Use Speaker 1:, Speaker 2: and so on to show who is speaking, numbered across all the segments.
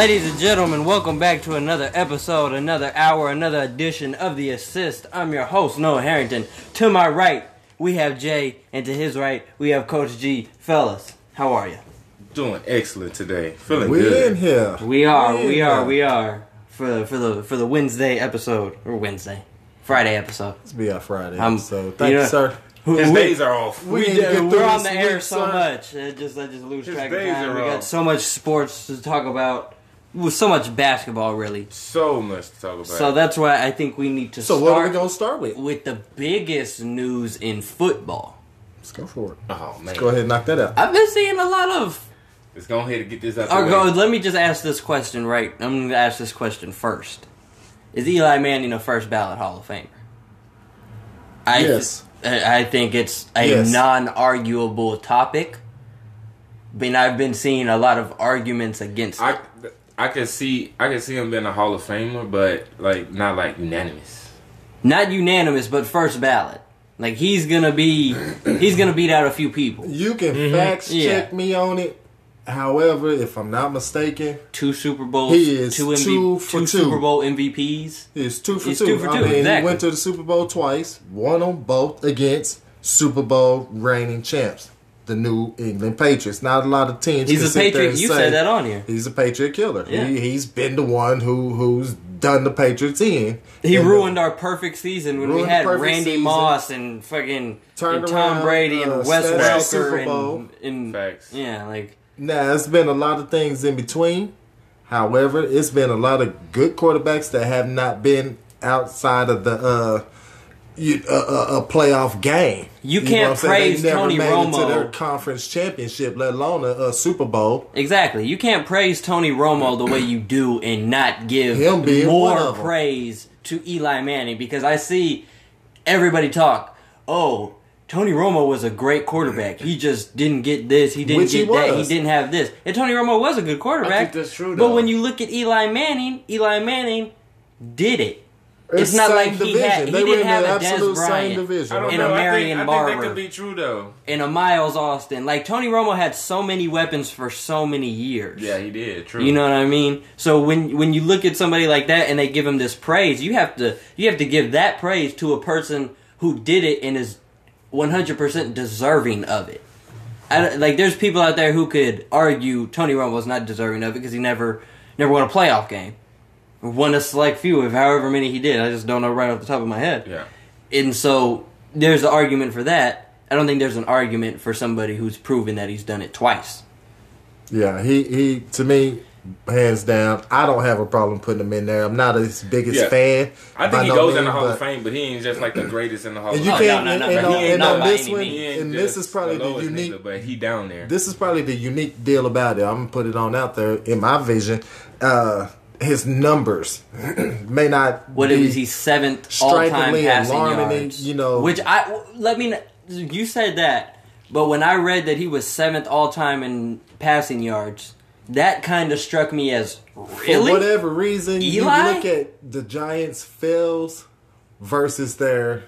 Speaker 1: Ladies and gentlemen, welcome back to another episode, another hour, another edition of The Assist. I'm your host, Noah Harrington. To my right, we have Jay, and to his right, we have Coach G. Fellas, how are you?
Speaker 2: Doing excellent today. Feeling
Speaker 3: We
Speaker 2: good.
Speaker 3: in here.
Speaker 1: We are,
Speaker 3: We in
Speaker 1: we are, we are for for the for the Wednesday episode or Wednesday, Friday episode.
Speaker 3: Let's be our Friday.
Speaker 1: Um,
Speaker 3: so thank
Speaker 1: you
Speaker 3: you, sir.
Speaker 2: His
Speaker 1: we-
Speaker 2: days are off.
Speaker 3: We
Speaker 1: we
Speaker 3: get
Speaker 1: we're on the air
Speaker 3: week,
Speaker 1: so
Speaker 3: sir.
Speaker 1: much. It just I just lose
Speaker 2: His
Speaker 1: track of time. We got so much sports to talk about. With so much basketball, really.
Speaker 2: So much to talk about.
Speaker 1: So that's why I think we need to
Speaker 3: So
Speaker 1: start
Speaker 3: what are we gonna start with?
Speaker 1: with the biggest news in football.
Speaker 3: Let's go for it.
Speaker 2: oh man,
Speaker 3: Go ahead and knock that out.
Speaker 1: I've been seeing a lot of.
Speaker 2: Let's go ahead and get this out
Speaker 1: Or
Speaker 2: the oh,
Speaker 1: go,
Speaker 2: way.
Speaker 1: let me just ask this question right. I'm going to ask this question first. Is Eli Manning a first ballot Hall of Famer? I
Speaker 3: Yes.
Speaker 1: I I think it's a
Speaker 3: Yes.
Speaker 1: non-arguable topic. I mean, I've been seeing a lot of arguments against.
Speaker 2: I
Speaker 1: it.
Speaker 2: I can see I can see him being a Hall of Famer, but like not like unanimous.
Speaker 1: Not unanimous, but first ballot. Like he's gonna be, he's gonna beat out a few people.
Speaker 3: You can
Speaker 2: Mm-hmm.
Speaker 3: fact
Speaker 1: Yeah.
Speaker 3: check me on it. However, if I'm not mistaken,
Speaker 1: Two Super Bowls,
Speaker 3: He is
Speaker 1: two,
Speaker 3: two for two.
Speaker 1: Super Bowl MVPs.
Speaker 3: it's two for
Speaker 1: He's
Speaker 3: two.
Speaker 1: two for
Speaker 3: I
Speaker 1: two,
Speaker 3: mean,
Speaker 1: exactly.
Speaker 3: he went to the Super Bowl twice, won them both against Super Bowl reigning champs, the New England Patriots. Not a lot of teams.
Speaker 1: He's
Speaker 3: can
Speaker 1: a
Speaker 3: sit there
Speaker 1: Patriot.
Speaker 3: and
Speaker 1: You
Speaker 3: say
Speaker 1: said that on here.
Speaker 3: He's a Patriot killer.
Speaker 1: Yeah.
Speaker 3: He, he's been the one who who's done the Patriots in.
Speaker 1: He
Speaker 3: And the-
Speaker 1: ruined our perfect season when we had Randy
Speaker 3: season.
Speaker 1: Moss and fucking and Tom
Speaker 3: around,
Speaker 1: Brady and
Speaker 3: uh,
Speaker 1: Wes
Speaker 3: snatched
Speaker 1: Welker
Speaker 3: Bowl.
Speaker 1: and, and
Speaker 2: Facts.
Speaker 1: yeah, like
Speaker 3: Now, there's been a lot of things in between. However, it's been a lot of good quarterbacks that have not been outside of the uh, you, uh, uh, a playoff game.
Speaker 1: You can't
Speaker 3: what I'm
Speaker 1: praise
Speaker 3: they never
Speaker 1: Tony
Speaker 3: made it
Speaker 1: Romo.
Speaker 3: to their conference championship, let alone a, a Super Bowl.
Speaker 1: exactly. You can't praise Tony Romo the way you do and not give
Speaker 3: Him being
Speaker 1: more praise to Eli Manning because I see everybody talk. Oh. Tony Romo was a great quarterback. He just didn't get this. He didn't
Speaker 3: Which he
Speaker 1: get that. He didn't have this. And Tony Romo was a good quarterback.
Speaker 2: I think that's true,
Speaker 1: But when you look at Eli Manning, Eli Manning did it. It's,
Speaker 3: It's
Speaker 1: not
Speaker 3: same
Speaker 1: like he
Speaker 3: division.
Speaker 1: had. He
Speaker 3: they were
Speaker 1: didn't
Speaker 3: in
Speaker 1: have
Speaker 3: the
Speaker 1: a Des
Speaker 3: absolute same
Speaker 1: Bryant
Speaker 3: division.
Speaker 2: I don't
Speaker 1: And
Speaker 2: know.
Speaker 1: a
Speaker 2: I think,
Speaker 1: Marion
Speaker 2: I think
Speaker 1: Barber.
Speaker 2: that could be true though.
Speaker 1: and a Miles Austin. Like Tony Romo had so many weapons for so many years.
Speaker 2: Yeah, he did. True.
Speaker 1: You know what I mean? So when when you look at somebody like that and they give him this praise, you have to you have to give that praise to a person who did it and is 100% deserving of it. I, like there's people out there who could argue Tony Romo was not deserving of it because he never never won a playoff game. Won a select few of however many he did. I just don't know right off the top of my head.
Speaker 2: Yeah.
Speaker 1: And so there's an argument for that. I don't think there's an argument for somebody who's proven that he's done it twice.
Speaker 3: Yeah, he he to me, hands down. I don't have a problem putting him in there. I'm not his biggest
Speaker 2: Yeah.
Speaker 3: fan.
Speaker 2: I think he
Speaker 3: no
Speaker 2: goes in the Hall
Speaker 3: but-
Speaker 2: of Fame, but he ain't just like the greatest in the Hall
Speaker 3: And
Speaker 2: of
Speaker 3: you
Speaker 1: Oh,
Speaker 2: Fame.
Speaker 3: can't.
Speaker 1: no, no,
Speaker 3: and
Speaker 1: no,
Speaker 3: and, on-
Speaker 1: ain't
Speaker 3: and
Speaker 1: not
Speaker 3: on
Speaker 1: by
Speaker 3: this one,
Speaker 1: means.
Speaker 2: He ain't
Speaker 3: and this is probably the
Speaker 2: lowest
Speaker 3: unique.
Speaker 2: nigga, but he down there.
Speaker 3: This is probably the unique deal about it. I'm gonna put it on out there in my vision. Uh, his numbers may not.
Speaker 1: What he seventh all time passing yards?
Speaker 3: you know.
Speaker 1: which I let me. You said that, but when I read that he was seventh all time in passing yards, that kind of struck me as really.
Speaker 3: For whatever reason, you look at the Giants' fails versus their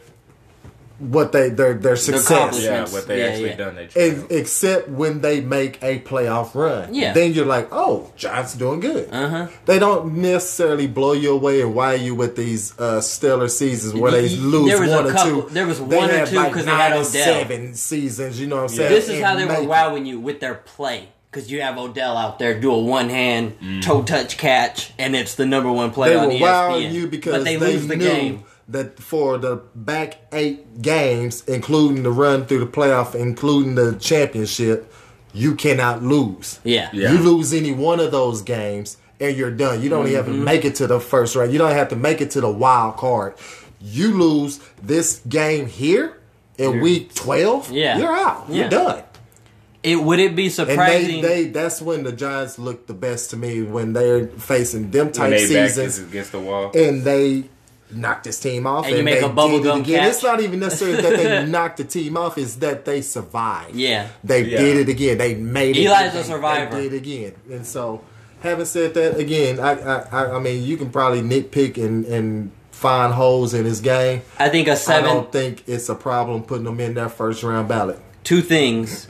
Speaker 3: what they their their success.
Speaker 2: Yeah, what they
Speaker 1: Yeah,
Speaker 2: actually
Speaker 1: yeah.
Speaker 2: done. They
Speaker 3: And, except when they make a playoff run.
Speaker 1: Yeah.
Speaker 3: Then you're like, oh, Giants doing good.
Speaker 1: Uh huh.
Speaker 3: They don't necessarily blow you away and wire you with these uh, stellar seasons where they
Speaker 1: Y- y-
Speaker 3: lose
Speaker 1: there was
Speaker 3: one or
Speaker 1: couple-
Speaker 3: two.
Speaker 1: there was
Speaker 3: They
Speaker 1: one or
Speaker 3: had
Speaker 1: two
Speaker 3: like
Speaker 1: 'cause they had Odell.
Speaker 3: seven seasons. You know what I'm saying?
Speaker 1: This is how they were
Speaker 3: make it.
Speaker 1: wowing you with their play. Because you have Odell out there do a one hand toe touch catch, and it's the number one play
Speaker 3: They
Speaker 1: on
Speaker 3: were
Speaker 1: ESPN.
Speaker 3: wowing you because
Speaker 1: but they,
Speaker 3: they,
Speaker 1: lose the
Speaker 3: knew
Speaker 1: game.
Speaker 3: That for the back eight games, including the run through the playoff, including the championship, you cannot lose.
Speaker 1: Yeah.
Speaker 2: Yeah.
Speaker 3: You lose any one of those games and you're done. You don't even
Speaker 1: Mm-hmm.
Speaker 3: make it to the first round. You don't have to make it to the wild card. You lose this game here in week 12,
Speaker 1: Yeah.
Speaker 3: you're out.
Speaker 1: Yeah.
Speaker 3: You're done.
Speaker 1: It would it be
Speaker 3: And
Speaker 1: surprising?
Speaker 3: they, they that's when the Giants look the best to me when they're facing them type seasons
Speaker 2: against the wall.
Speaker 3: and they knocked this team off
Speaker 1: And you make
Speaker 3: they
Speaker 1: a bubble
Speaker 3: did it
Speaker 1: gum
Speaker 3: again.
Speaker 1: catch.
Speaker 3: It's not even necessarily that they knocked the team off, it's that they survived.
Speaker 1: Yeah.
Speaker 3: They
Speaker 2: Yeah.
Speaker 3: did it again. They made it.
Speaker 1: Eli's a
Speaker 3: They-
Speaker 1: survivor.
Speaker 3: They did it again. And so having said that, again, I I, I, I mean you can probably nitpick and, and find holes in his game.
Speaker 1: I think a seven I
Speaker 3: don't think it's a problem putting them in that first round ballot.
Speaker 1: two things.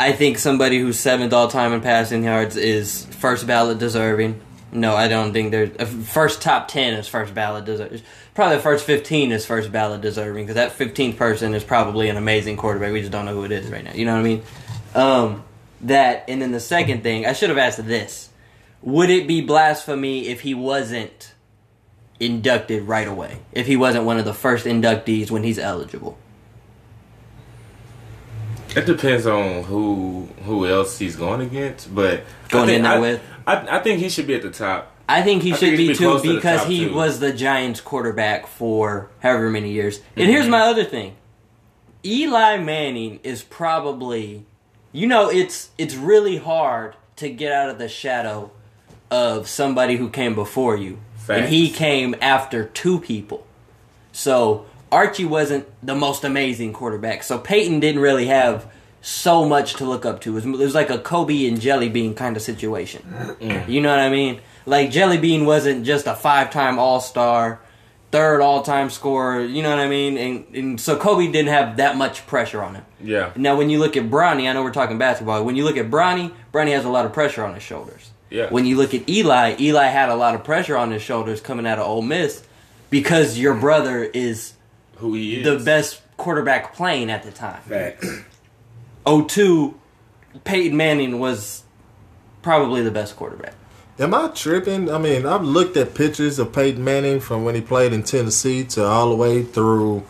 Speaker 1: I think somebody who's seventh all time in passing yards is first ballot deserving. No, I don't think there's uh, first top ten is first ballot deserving. Probably the first fifteen is first ballot deserving because that fifteenth person is probably an amazing quarterback. We just don't know who it is right now. You know what I mean? Um, that and then the second thing I should have asked this: Would it be blasphemy if he wasn't inducted right away? If he wasn't one of the first inductees when he's eligible?
Speaker 2: It depends on who who else he's going against, but
Speaker 1: Going
Speaker 2: I think,
Speaker 1: in there
Speaker 2: I,
Speaker 1: with?
Speaker 2: I, I think he should be at the top.
Speaker 1: I think he
Speaker 2: I
Speaker 1: should
Speaker 2: think
Speaker 1: be
Speaker 2: be
Speaker 1: too
Speaker 2: close to
Speaker 1: because he
Speaker 2: two.
Speaker 1: was the Giants quarterback for however many years. And
Speaker 2: Mm-hmm.
Speaker 1: here's my other thing. Eli Manning is probably you know it's it's really hard to get out of the shadow of somebody who came before you. And he came after two people. So Archie wasn't the most amazing quarterback. So Peyton didn't really have so much to look up to. It was, it was like a Kobe and Jelly Bean kind of situation. Mm. You know what I mean? Like Jelly Bean wasn't just a five-time All-Star, third all-time scorer. You know what I mean? And, and so Kobe didn't have that much pressure on him.
Speaker 2: Yeah,
Speaker 1: Now, when you look at Bronny, I know we're talking basketball. When you look at Bronny, Bronny has a lot of pressure on his shoulders.
Speaker 2: Yeah.
Speaker 1: When you look at Eli, Eli had a lot of pressure on his shoulders coming out of Ole Miss because your brother is
Speaker 2: who he is.
Speaker 1: the best quarterback playing at the time.
Speaker 2: Facts.
Speaker 1: 02, Peyton Manning was probably the best quarterback.
Speaker 3: Am I tripping? I mean, I've looked at pictures of Peyton Manning from when he played in Tennessee to all the way through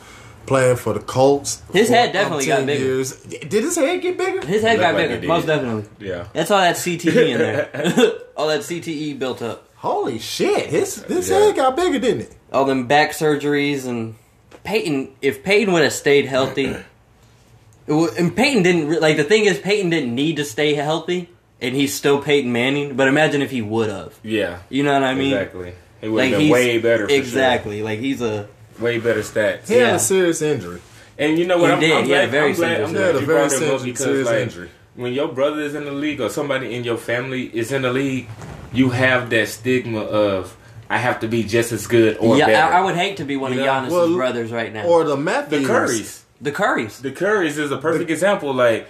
Speaker 3: playing for the Colts.
Speaker 1: His head definitely got bigger.
Speaker 3: Years. Did his head get bigger?
Speaker 1: His head got
Speaker 2: like
Speaker 1: bigger, most definitely.
Speaker 2: Yeah.
Speaker 1: That's all that CTE in there. all that CTE built up.
Speaker 3: Holy shit! His his
Speaker 2: Yeah.
Speaker 3: head got bigger, didn't it?
Speaker 1: all them back surgeries and Peyton. If Peyton would have stayed healthy, it wa- and Peyton didn't re- like the thing is Peyton didn't need to stay healthy, and he's still Peyton Manning. But imagine if he would have.
Speaker 2: Yeah.
Speaker 1: You know what I mean?
Speaker 2: exactly. He would
Speaker 1: Like
Speaker 2: have been
Speaker 1: he's
Speaker 2: way better. For
Speaker 1: exactly. Like he's a
Speaker 2: Way better stats.
Speaker 3: He had
Speaker 1: Yeah.
Speaker 3: a serious injury.
Speaker 2: And you know what?
Speaker 1: He
Speaker 2: I'm,
Speaker 1: did.
Speaker 2: I'm
Speaker 1: He had
Speaker 2: glad.
Speaker 1: a very
Speaker 2: I'm glad,
Speaker 1: serious
Speaker 2: I'm glad
Speaker 3: He
Speaker 2: you
Speaker 3: had a
Speaker 2: brought
Speaker 3: very
Speaker 2: him up because
Speaker 3: serious
Speaker 2: like
Speaker 3: injury.
Speaker 2: when your brother is in the league or somebody in your family is in the league, you have that stigma of I have to be just as good or
Speaker 1: yeah.
Speaker 2: better.
Speaker 1: I, I would hate to be one
Speaker 2: You
Speaker 1: of
Speaker 2: know?
Speaker 1: Giannis's
Speaker 3: Well,
Speaker 1: brothers right now.
Speaker 3: Or the Matthews.
Speaker 2: the
Speaker 3: Matthews.
Speaker 2: Currys.
Speaker 1: the Currys,
Speaker 2: The Currys is a perfect example. Like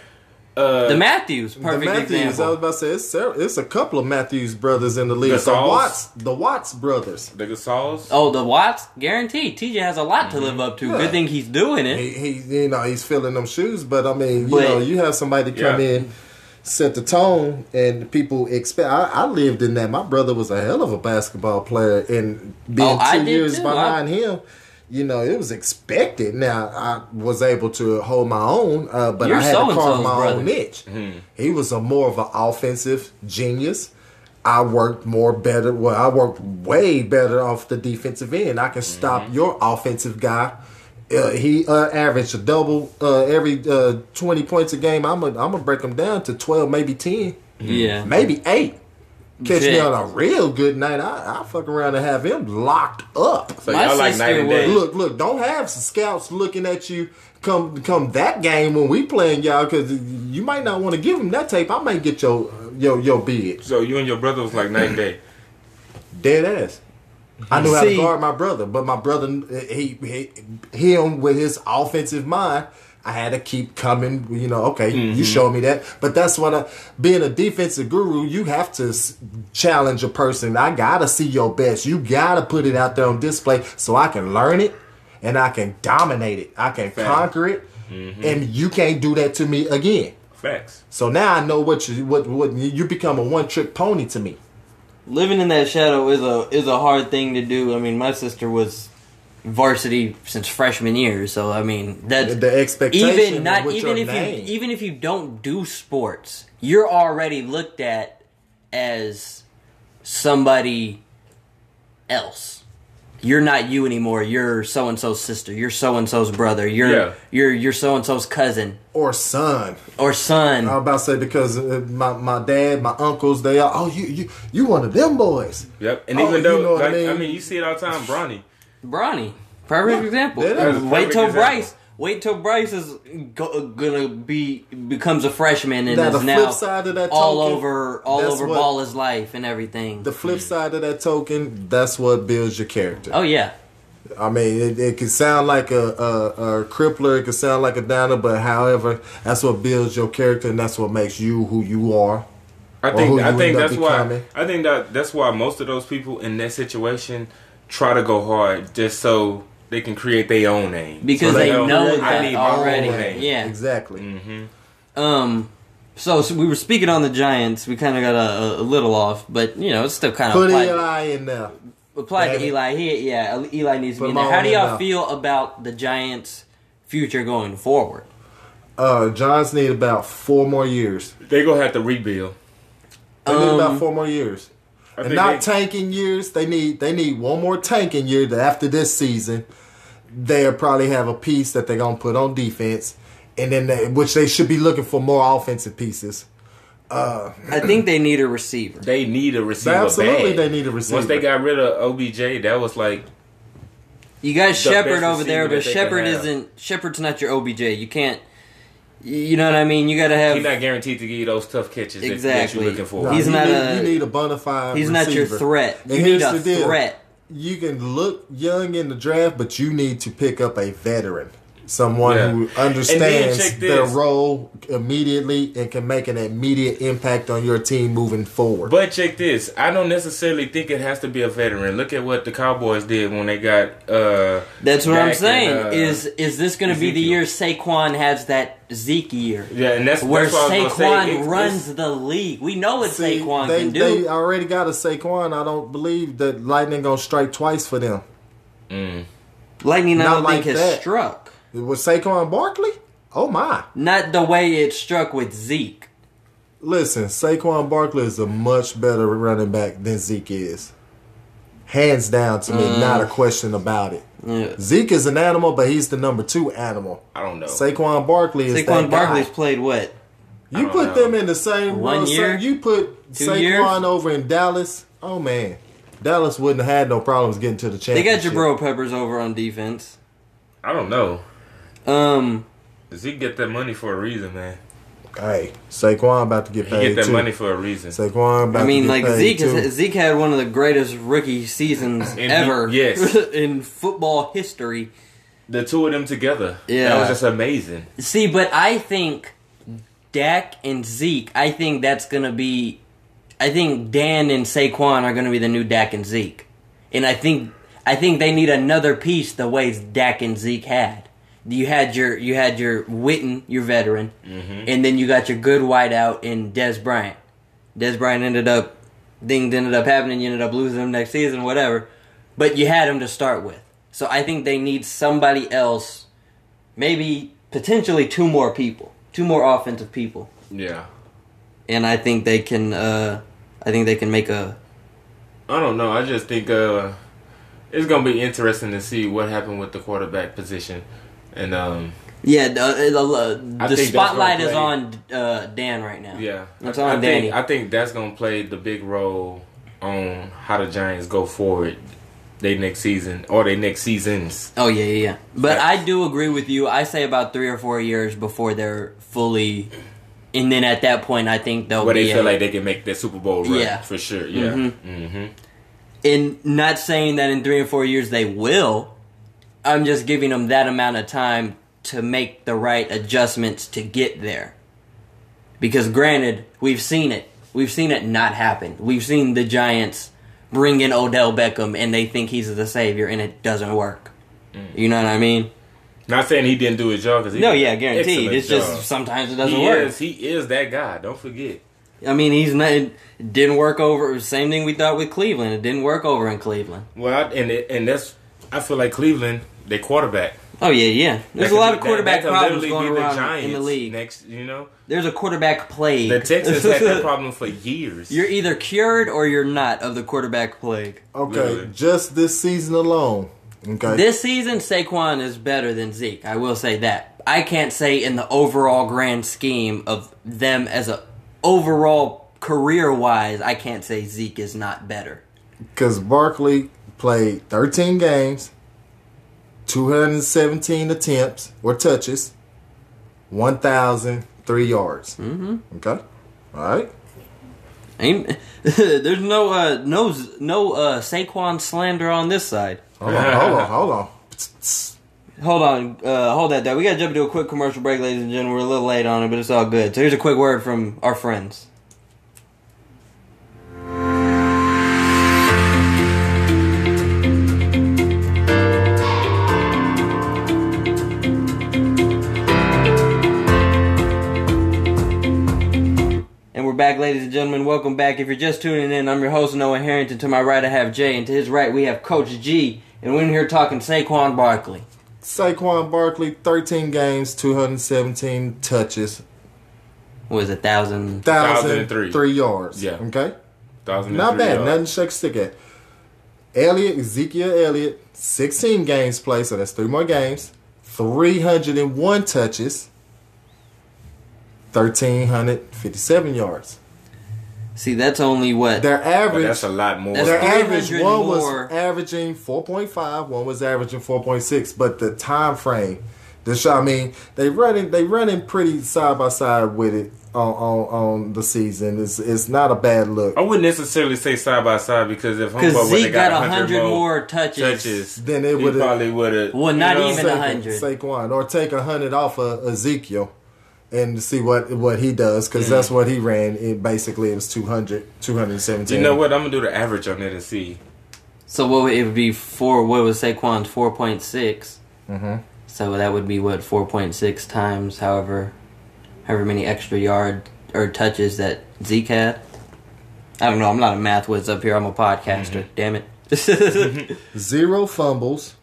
Speaker 2: uh,
Speaker 1: the Matthews,
Speaker 3: The
Speaker 1: perfect
Speaker 3: Matthews. I was about to say it's, several- it's a couple of Matthews brothers in the league.
Speaker 2: The
Speaker 3: The, Watts, the Watts brothers.
Speaker 2: the Gasols.
Speaker 1: Oh, the Watts, guaranteed. TJ has a lot to live up to.
Speaker 3: Yeah.
Speaker 1: Good thing he's doing it.
Speaker 3: He, he, you know, he's filling them shoes. But I mean, you
Speaker 1: But-
Speaker 3: know, you have somebody come
Speaker 2: Yeah.
Speaker 3: in, set the tone, and people expect. I, I lived in that. My brother was a hell of a basketball player, and being
Speaker 1: Oh, I
Speaker 3: two years
Speaker 1: too.
Speaker 3: behind him. You know, it was expected. Now I was able to hold my own, uh, but
Speaker 1: You're
Speaker 3: I had to carve my
Speaker 1: brother.
Speaker 3: own niche. He was a more of an offensive genius. I worked more better. Well, I worked way better off the defensive end. I can stop your offensive guy. Uh, he uh, averaged a double uh, every uh, twenty points a game. I'm gonna I'm gonna break him down to twelve, maybe ten,
Speaker 1: Yeah.
Speaker 3: maybe eight. Catch me on a real good night. I I fuck around and have him locked up.
Speaker 2: So y'all like
Speaker 1: sister
Speaker 2: night and day.
Speaker 3: Look, look, don't have scouts looking at you come come that game when we playing y'all because you might not want to give him that tape. I might get your your your bid
Speaker 2: So you and your brother was like night and day.
Speaker 3: dead ass. I knew how to guard my brother, but my brother he, he him with his offensive mind. I had to keep coming, you know. Okay, you mm-hmm. showed me that, but that's what I. Being a defensive guru, you have to challenge a person. I gotta see your best. You gotta put it out there on display so I can learn it and I can dominate it. I can
Speaker 2: Fact.
Speaker 3: conquer it, mm-hmm. and you can't do that to me again.
Speaker 2: Facts.
Speaker 3: So now I know what you what what you become a one trick pony to me.
Speaker 1: Living in that shadow is a is a hard thing to do. I mean, my sister was varsity since freshman year, so I mean that's
Speaker 3: The expectation
Speaker 1: even not even if
Speaker 3: name.
Speaker 1: you even if you don't do sports, you're already looked at as somebody else. You're not you anymore. You're so and so's sister. You're so and so's brother. You're
Speaker 2: Yeah.
Speaker 1: you're you're so and so's cousin
Speaker 3: or son.
Speaker 1: or son.
Speaker 3: I was about to say because uh, my my dad, my uncles, they are. Oh, you you you one of them boys.
Speaker 2: Yep. And
Speaker 3: Oh,
Speaker 2: even though,
Speaker 3: you know what I
Speaker 2: like, I
Speaker 3: mean?
Speaker 2: mean? you see it all the time, Bronny.
Speaker 1: Bronny, perfect
Speaker 3: Yeah,
Speaker 1: example.
Speaker 3: that is
Speaker 1: Wait till
Speaker 2: example.
Speaker 1: Bryce. Wait till Bryce is go, gonna be becomes a freshman and
Speaker 3: Now,
Speaker 1: is
Speaker 3: the
Speaker 1: now
Speaker 3: flip side of that
Speaker 1: all
Speaker 3: token,
Speaker 1: over all over
Speaker 3: what-
Speaker 1: ball his life and everything.
Speaker 3: The flip side of that token, that's what builds your character.
Speaker 1: oh yeah,
Speaker 3: I mean, it, it can sound like a, a, a crippler, it can sound like a downer, but however, that's what builds your character and that's what makes you who you are.
Speaker 2: I think I think
Speaker 3: end up
Speaker 2: that's why. I think that that's why most of those people in that situation try to go hard just so they can create their own name
Speaker 1: because
Speaker 2: So
Speaker 1: they
Speaker 2: know,
Speaker 1: know
Speaker 2: I
Speaker 1: that
Speaker 2: need my own
Speaker 1: already.
Speaker 2: name.
Speaker 1: Yeah.
Speaker 3: Exactly.
Speaker 2: hmm
Speaker 1: Um. So, so we were speaking on the Giants. We kind of got a, a little off, but you know it's still kind of
Speaker 3: Put
Speaker 1: applied,
Speaker 3: Eli in there.
Speaker 1: applied to
Speaker 3: Damn it.
Speaker 1: Eli. He, yeah, Eli needs to be in there. How do y'all
Speaker 3: now.
Speaker 1: feel about the Giants' future going forward?
Speaker 3: Uh, Giants need about four more years.
Speaker 2: They gonna have to rebuild.
Speaker 3: They need
Speaker 1: Um,
Speaker 3: about four more years.
Speaker 2: I
Speaker 3: and not
Speaker 2: they-
Speaker 3: tanking years. They need they need one more tanking year. That after this season, they'll probably have a piece that they're gonna put on defense, and then they, which they should be looking for more offensive pieces.
Speaker 1: Uh, I think they need a receiver.
Speaker 2: They need a receiver.
Speaker 3: Absolutely,
Speaker 2: bad.
Speaker 3: they need a receiver.
Speaker 2: Once they got rid of OBJ, that was like
Speaker 1: You got Shepard over there, but
Speaker 2: that
Speaker 1: Shepard isn't. Shepard's not your OBJ. You can't. You know what I mean? You got to have.
Speaker 2: he's not guaranteed to give you those tough catches that- that,
Speaker 1: Exactly.
Speaker 2: you're looking for.
Speaker 3: No,
Speaker 1: He's
Speaker 3: you
Speaker 1: not
Speaker 3: need,
Speaker 1: a-
Speaker 3: You need a bona fide.
Speaker 1: he's not your threat.
Speaker 3: And
Speaker 1: You need
Speaker 3: here's
Speaker 1: a threat.
Speaker 3: You can look young in the draft, but you need to pick up a veteran, someone
Speaker 2: Yeah.
Speaker 3: who understands their
Speaker 2: this.
Speaker 3: role immediately and can make an immediate impact on your team moving forward.
Speaker 2: But check this. I don't necessarily think it has to be a veteran. Look at what the Cowboys did when they got uh
Speaker 1: That's what I'm saying.
Speaker 2: and, uh,
Speaker 1: is is this going to be the year Saquon has that Zeke year?
Speaker 2: Yeah, and that's
Speaker 1: Where
Speaker 2: that's what I was
Speaker 1: Saquon
Speaker 2: say. It's-
Speaker 1: runs the league. We know what
Speaker 3: See,
Speaker 1: Saquon
Speaker 3: they,
Speaker 1: can do.
Speaker 3: they already got a Saquon. I don't believe that lightning gonna strike twice for them.
Speaker 2: Mm.
Speaker 1: Lightning, I
Speaker 3: Not
Speaker 1: don't
Speaker 3: like
Speaker 1: think has
Speaker 3: that.
Speaker 1: struck.
Speaker 3: Was Saquon Barkley? Oh my!
Speaker 1: Not the way it struck with Zeke.
Speaker 3: Listen, Saquon Barkley is a much better running back than Zeke is. Hands down to me,
Speaker 1: Mm.
Speaker 3: not a question about it.
Speaker 1: Yeah.
Speaker 3: Zeke is an animal, but he's the number two animal.
Speaker 2: I don't know.
Speaker 3: Saquon Barkley is
Speaker 1: Saquon
Speaker 3: that guy.
Speaker 1: Barkley's played what?
Speaker 3: You put
Speaker 2: know.
Speaker 3: them in the same
Speaker 1: One
Speaker 3: row, so
Speaker 1: year?
Speaker 3: You put
Speaker 1: Two
Speaker 3: Saquon
Speaker 1: years?
Speaker 3: over in Dallas. Oh man, Dallas wouldn't have had no problems getting to the championship.
Speaker 1: They
Speaker 3: championship.
Speaker 1: got Jabril Peppers over on defense.
Speaker 2: I don't know.
Speaker 1: Um,
Speaker 2: Zeke get that money for a reason, man.
Speaker 3: Hey, Saquon about to get
Speaker 2: He
Speaker 3: paid
Speaker 2: get that
Speaker 3: too.
Speaker 2: money for a reason.
Speaker 3: Saquon about
Speaker 1: I mean,
Speaker 3: to
Speaker 1: like
Speaker 3: get paid
Speaker 1: Zeke,
Speaker 3: too.
Speaker 1: has, Zeke had one of the greatest rookie seasons
Speaker 2: he-
Speaker 1: ever.
Speaker 2: yes.
Speaker 1: in football history.
Speaker 2: The two of them together.
Speaker 1: Yeah.
Speaker 2: That was just amazing.
Speaker 1: See, but I think Dak and Zeke. I think that's gonna be. I think Dan and Saquon are gonna be the new Dak and Zeke, and I think I think they need another piece the way Dak and Zeke had. You had your you had your Witten, your veteran, and then you got your good wideout in Dez Bryant. Dez Bryant ended up things ended up happening. You ended up losing him next season, whatever. But you had him to start with, so I think they need somebody else maybe potentially two more people, two more offensive people,
Speaker 2: Yeah.
Speaker 1: and I think they can. Uh, I think they can make a.
Speaker 2: I don't know. I just think uh, it's gonna be interesting to see what happened with the quarterback position, and um,
Speaker 1: Yeah, the, the, the spotlight is on uh, Dan right now.
Speaker 2: yeah,
Speaker 1: it's
Speaker 2: I,
Speaker 1: on
Speaker 2: I
Speaker 1: Danny.
Speaker 2: think I think that's gonna play the big role on how the Giants go forward. They next season or they next seasons.
Speaker 1: Oh yeah, yeah, yeah. But. I do agree with you. I say about three or four years before they're fully, and then at that point, I think they'll
Speaker 2: Where
Speaker 1: be.
Speaker 2: they feel
Speaker 1: a-
Speaker 2: like they can make that Super Bowl run.
Speaker 1: Yeah.
Speaker 2: for sure. Yeah.
Speaker 1: Mhm.
Speaker 2: Mm-hmm.
Speaker 1: and not saying that in three or four years they will. I'm just giving them that amount of time to make the right adjustments to get there. Because granted, we've seen it. We've seen it not happen. We've seen the Giants bring in Odell Beckham and they think he's the savior and it doesn't work. Mm. You know what I mean?
Speaker 2: Not saying he didn't do his job because
Speaker 1: No, yeah, guaranteed.
Speaker 2: Excellent
Speaker 1: It's just sometimes it doesn't
Speaker 2: he
Speaker 1: work.
Speaker 2: is he is that guy. Don't forget.
Speaker 1: I mean, he's not. It didn't work over. Same thing we thought with Cleveland. It didn't work over in Cleveland.
Speaker 2: Well, I, and it, and that's I feel like Cleveland, their quarterback.
Speaker 1: Oh yeah, yeah. There's
Speaker 2: That
Speaker 1: a lot of
Speaker 2: be-
Speaker 1: quarterback
Speaker 2: that, that
Speaker 1: problems going around
Speaker 2: the Giants
Speaker 1: in the league.
Speaker 2: Next, you know,
Speaker 1: There's a quarterback plague.
Speaker 2: the Texans had that problem for years.
Speaker 1: You're either cured or you're not of the quarterback plague.
Speaker 3: okay,
Speaker 2: Literally.
Speaker 3: just this season alone. Okay,
Speaker 1: This season, Saquon is better than Zeke. I will say that. I can't say in the overall grand scheme of them as a overall career wise. I can't say Zeke is not better.
Speaker 3: because Barkley played 13 games, 217 attempts or touches, 1,003 yards.
Speaker 1: Mm-hmm.
Speaker 3: Okay, all right.
Speaker 1: Ain't there's no uh no no uh Saquon slander on this side.
Speaker 3: Hold on, hold on, hold on.
Speaker 1: Hold on, uh, hold that there. We gotta jump into a quick commercial break, ladies and gentlemen. We're a little late on it, but it's all good. So here's a quick word from our friends. Back, ladies and gentlemen. Welcome back. If you're just tuning in, I'm your host, Noah Harrington. To my right, I have Jay, and to his right, we have Coach G. And we're in here talking Saquon Barkley.
Speaker 3: Saquon Barkley, 13 games, 217 touches,
Speaker 1: What was it, thousand?
Speaker 2: 1,003.
Speaker 3: 1,003 yards.
Speaker 2: Yeah.
Speaker 3: Okay?
Speaker 2: Thousand
Speaker 3: Not bad.
Speaker 2: yards.
Speaker 3: Nothing to shake a stick at. Elliott, Ezekiel Elliott, 16 games played, so that's three more games. 301 touches, 1,357 yards.
Speaker 1: See, that's only what
Speaker 3: Their oh,
Speaker 2: But
Speaker 3: average.
Speaker 2: that's a lot more.
Speaker 1: That's
Speaker 3: Their
Speaker 1: three
Speaker 3: average
Speaker 1: hundred
Speaker 3: one was averaging 4.5, one was averaging 4.6, but the time frame, the shot, I mean, they running they running pretty side by side with it on on, on the season. It's it's not a bad look.
Speaker 2: I wouldn't necessarily say side by side because if
Speaker 1: Because
Speaker 2: would
Speaker 1: Zeke
Speaker 2: have got
Speaker 1: got
Speaker 2: a hundred
Speaker 1: more,
Speaker 2: more
Speaker 1: touches.
Speaker 2: touches,
Speaker 3: Then it would've-
Speaker 2: probably would have.
Speaker 1: Well, not even a
Speaker 3: Saquon-
Speaker 1: hundred.
Speaker 3: Saquon, or take a hundred off of Ezekiel and see what what he does because that's what he ran. It basically it was 200, 217.
Speaker 2: You know what? I'm gonna do the average on it and see.
Speaker 1: So what would, it would be four? What was Saquon's four point six?
Speaker 3: Mm-hmm.
Speaker 1: So that would be what four point six times however, however many extra yard or touches that Zeke had. I don't know. I'm not a math whiz up here. I'm a podcaster.
Speaker 2: Mm-hmm.
Speaker 1: Damn it.
Speaker 3: Zero fumbles.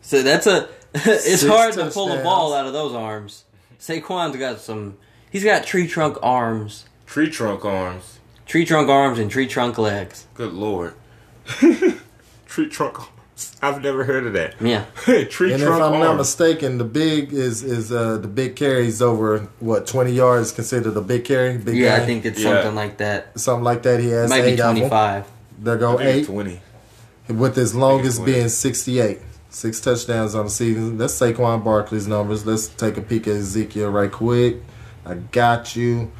Speaker 1: so that's a. it's
Speaker 3: Six
Speaker 1: hard to pull a ball out of those arms. Saquon's got some. He's got tree trunk arms,
Speaker 2: Tree trunk arms.
Speaker 1: tree trunk arms, and tree trunk legs.
Speaker 2: Good lord. Tree trunk arms. I've never heard of that.
Speaker 1: Yeah.
Speaker 2: Tree
Speaker 3: And if
Speaker 2: trunk
Speaker 3: I'm not mistaken, the big is is uh the big carries over what 20 yards considered a big carry. Big
Speaker 1: Yeah,
Speaker 3: guy?
Speaker 1: I think it's
Speaker 2: Yeah.
Speaker 1: something like that.
Speaker 3: something like that. He has
Speaker 1: It might
Speaker 3: eight of them.
Speaker 1: 25.
Speaker 3: There go
Speaker 2: I
Speaker 3: eight.
Speaker 2: Twenty.
Speaker 3: with his longest being 68. Six touchdowns on the season. That's Saquon Barkley's numbers. Let's take a peek at Ezekiel right quick. I got you.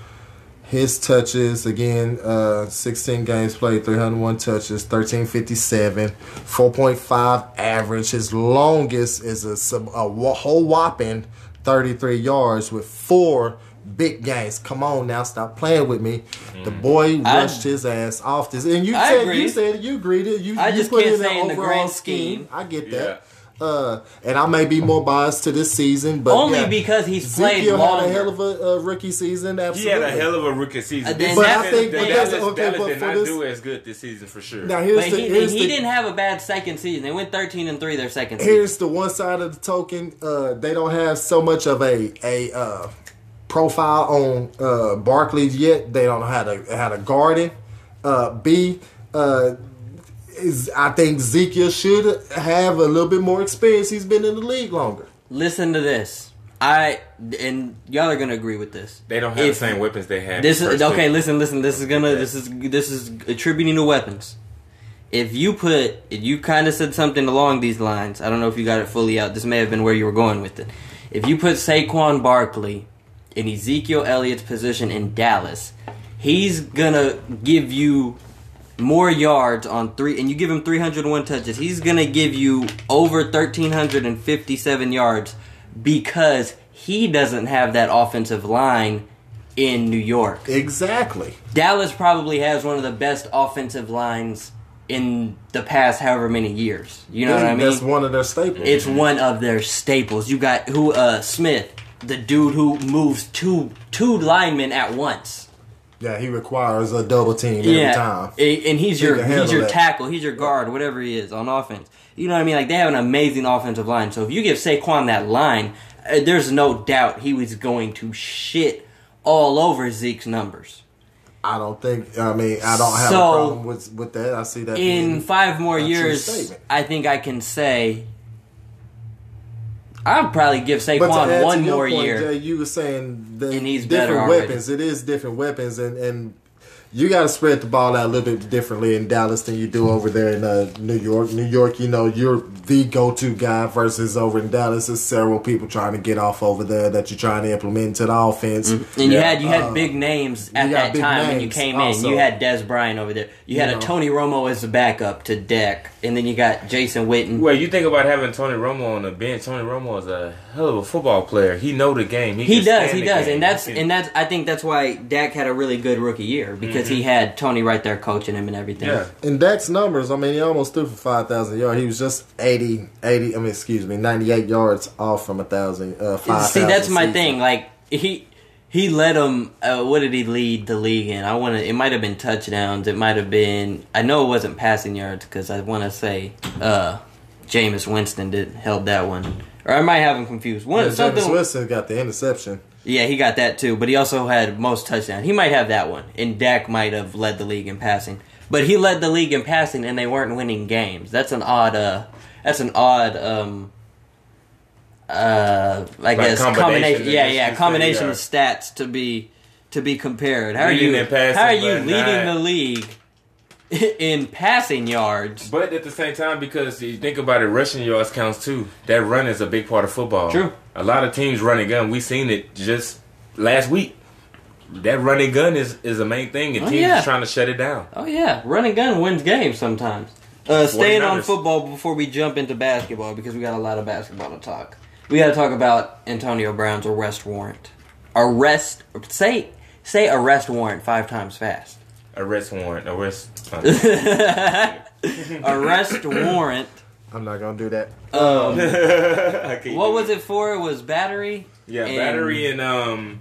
Speaker 3: His touches again, uh, 16 games played, 301 touches, 1357, 4.5 average. His longest is a, a whole whopping 33 yards with four big games. Come on now, stop playing with me. The boy
Speaker 1: I-
Speaker 3: rushed his ass off this, and you
Speaker 1: I
Speaker 3: said
Speaker 1: agree.
Speaker 3: you said you agreed it. You,
Speaker 1: I
Speaker 3: you
Speaker 1: just
Speaker 3: put
Speaker 1: can't
Speaker 3: it
Speaker 1: say in the
Speaker 3: overall
Speaker 1: grand scheme.
Speaker 3: I get that. Uh, and I may be more biased to this season, but
Speaker 1: Only
Speaker 3: yeah,
Speaker 1: because he's played
Speaker 3: Ezekiel had a hell of a uh, rookie season.
Speaker 2: He had a hell of a rookie season.
Speaker 1: Uh,
Speaker 2: This
Speaker 1: then But I
Speaker 3: think-
Speaker 2: the
Speaker 3: but
Speaker 2: Dallas,
Speaker 3: that's- okay,
Speaker 2: Dallas
Speaker 3: but
Speaker 2: did
Speaker 3: for
Speaker 2: not
Speaker 3: this-
Speaker 2: do as good this season for sure.
Speaker 3: now here's
Speaker 1: But
Speaker 3: the
Speaker 1: he,
Speaker 3: here's
Speaker 1: he
Speaker 3: the,
Speaker 1: didn't have a bad second season. They went 13 and 3 their second season.
Speaker 3: here's the one side of the token. Uh, they don't have so much of a a uh, profile on uh, Barkley yet. They don't know how to how to guard it. Uh, B. Uh, is I think Ezekiel should have a little bit more experience. He's been in the league longer.
Speaker 1: Listen to this. I and y'all are gonna agree with this.
Speaker 2: They don't have
Speaker 1: If-
Speaker 2: the same weapons they had.
Speaker 1: This is okay.
Speaker 2: two.
Speaker 1: Listen, listen. This is gonna. This is this is attributing to weapons. If you put, if you kind of said something along these lines. I don't know if you got it fully out. This may have been where you were going with it. If you put Saquon Barkley in Ezekiel Elliott's position in Dallas, he's gonna give you more yards on three, and you give him 301 touches. He's gonna give you over 1,357 yards because he doesn't have that offensive line in New York.
Speaker 3: Exactly.
Speaker 1: Dallas probably has one of the best offensive lines in the past however many years. You know what I mean?
Speaker 3: That's one of their staples.
Speaker 1: It's one of their staples. You got who uh Smith, the dude who moves two two linemen at once.
Speaker 3: yeah, he requires a double team every time.
Speaker 1: A- and he's
Speaker 3: He
Speaker 1: your he's your
Speaker 3: that.
Speaker 1: tackle, he's your guard, whatever he is on offense. You know what I mean? Like they have an amazing offensive line. So if you give Saquon that line, uh, there's no doubt he was going to shit all over Zeke's numbers.
Speaker 3: I don't think. I mean, I don't have
Speaker 1: So,
Speaker 3: a problem with with that. I see that
Speaker 1: In five more years. I think I can say I'll probably give
Speaker 3: But to
Speaker 1: Saquon
Speaker 3: add
Speaker 1: one
Speaker 3: to
Speaker 1: more
Speaker 3: point,
Speaker 1: year.
Speaker 3: Jay, you were saying the
Speaker 1: And he's better
Speaker 3: different weapons. It is different weapons, and and you got to spread the ball out a little bit differently in Dallas than you do over there in uh, New York. New York, you know, you're the go-to guy versus over in Dallas. There's several people trying to get off over there that you're trying to implement into the offense.
Speaker 1: And you had you had
Speaker 3: Uh,
Speaker 1: big names at that
Speaker 3: big
Speaker 1: time when you came
Speaker 3: also.
Speaker 1: in. You had Dez Bryant over there. You had
Speaker 3: You
Speaker 1: a. Tony Romo as a backup to Dak, and then you got Jason Witten.
Speaker 2: Well, you think about having Tony Romo on the bench. Tony Romo is a hell of a football player. He know the game.
Speaker 1: He
Speaker 2: can
Speaker 1: does, he does,
Speaker 2: game.
Speaker 1: and that's and that's. I think that's why Dak had a really good rookie year because he had Tony right there coaching him and everything.
Speaker 2: yeah.
Speaker 3: In Dak's numbers, I mean, he almost threw for 5,000 yards. He was just 80, 80, I mean, excuse me, 98 yards off from a 1,000, uh, 5,000
Speaker 1: See, that's my
Speaker 3: season.
Speaker 1: thing. Like he he led them. Uh, what did he lead the league in? I want to. It might have been touchdowns. It might have been. I know it wasn't passing yards because I want to say uh, Jameis Winston did held that one, or I might have him confused. One
Speaker 3: Yeah,
Speaker 1: something.
Speaker 3: Jameis Winston got the interception.
Speaker 1: Yeah, he got that too, but he also had most touchdowns. He might have that one, and Dak might have led the league in passing. But he led the league in passing, and they weren't winning games. That's an odd. Uh, that's an odd. Um, uh, I guess
Speaker 2: combination,
Speaker 1: combination. Yeah, yeah, combination of stats to be to be compared. How are
Speaker 2: Leading
Speaker 1: you?
Speaker 2: passing,
Speaker 1: how are you leading
Speaker 2: not-
Speaker 1: the league in passing yards?
Speaker 2: But at the same time, because you think about it, rushing yards counts too. That run is a big part of football.
Speaker 1: True.
Speaker 2: A lot of teams running gun. We seen it just last week. That running gun is, is the main thing, and
Speaker 1: Oh,
Speaker 2: teams
Speaker 1: yeah.
Speaker 2: are trying to shut it down.
Speaker 1: Oh yeah, running gun wins games sometimes. Uh, staying on football before we jump into basketball because we got a lot of basketball to talk. We got to talk about Antonio Brown's arrest warrant. Arrest say say arrest warrant five times fast.
Speaker 2: Arrest warrant. Arrest.
Speaker 1: Arrest warrant.
Speaker 3: I'm not going to do that.
Speaker 1: Um, what
Speaker 2: do
Speaker 1: was it for? It was battery.
Speaker 2: Yeah,
Speaker 1: And-
Speaker 2: battery and um,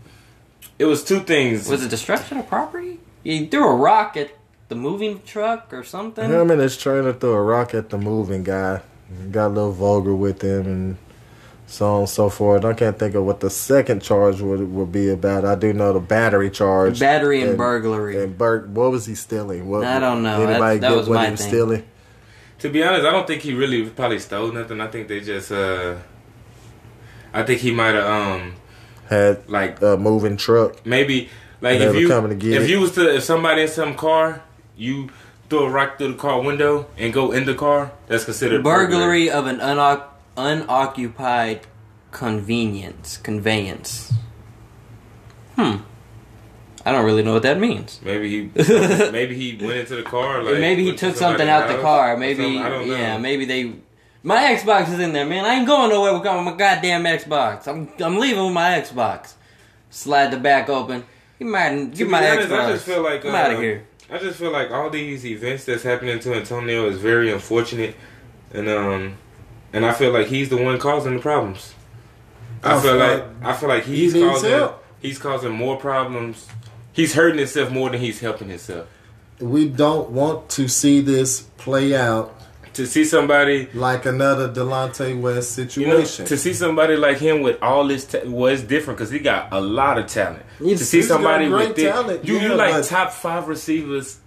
Speaker 2: it was two things.
Speaker 1: Was it destruction of property? He threw a rock at the moving truck or something.
Speaker 3: Him and his trainer threw a rock at the moving guy. Got a little vulgar with him and so on and so forth. I can't think of what the second charge would would be about. I do know the battery charge.
Speaker 1: Battery and burglary.
Speaker 3: And bur- what was he stealing? What,
Speaker 1: I don't know.
Speaker 3: Anybody
Speaker 1: That- that
Speaker 3: get
Speaker 1: was
Speaker 3: what
Speaker 1: my
Speaker 3: he was
Speaker 1: thing.
Speaker 3: stealing?
Speaker 2: To be honest, I don't think he really probably stole nothing. I think they just uh, I think he might have um
Speaker 3: Had
Speaker 2: like
Speaker 3: a moving truck.
Speaker 2: maybe like if you
Speaker 3: coming to get
Speaker 2: if
Speaker 3: it.
Speaker 2: you was to if somebody in some car you throw a rock through the car window and go in the car that's considered
Speaker 1: burglary of an unoc- unoccupied convenience conveyance. Hmm. I don't really know what that means.
Speaker 2: Maybe he maybe he went into the car like
Speaker 1: maybe he took something out the car. Maybe.
Speaker 2: I don't know.
Speaker 1: yeah. Maybe they. My Xbox is in there, man. I ain't going nowhere with my goddamn Xbox. I'm I'm leaving with my Xbox. Slide the back open. My
Speaker 2: To
Speaker 1: give my
Speaker 2: honest,
Speaker 1: Xbox.
Speaker 2: I just feel like
Speaker 1: I'm
Speaker 2: uh,
Speaker 1: out of here.
Speaker 2: I just feel like all these events that's happening to Antonio is very unfortunate, and um, and I feel like he's the one causing the problems. I,
Speaker 3: I
Speaker 2: feel like
Speaker 3: like
Speaker 2: I feel like he's
Speaker 3: he
Speaker 2: causing
Speaker 3: help.
Speaker 2: he's causing more problems. He's hurting himself more than he's helping himself.
Speaker 3: We don't want to see this play out
Speaker 2: To see somebody,
Speaker 3: like another Delonte West
Speaker 2: you know,
Speaker 3: situation.
Speaker 2: to see somebody like him with all this, ta- well, it's different because he got a lot of talent.
Speaker 3: He's-
Speaker 2: to see somebody with this,
Speaker 3: talent,
Speaker 2: you you like top five receivers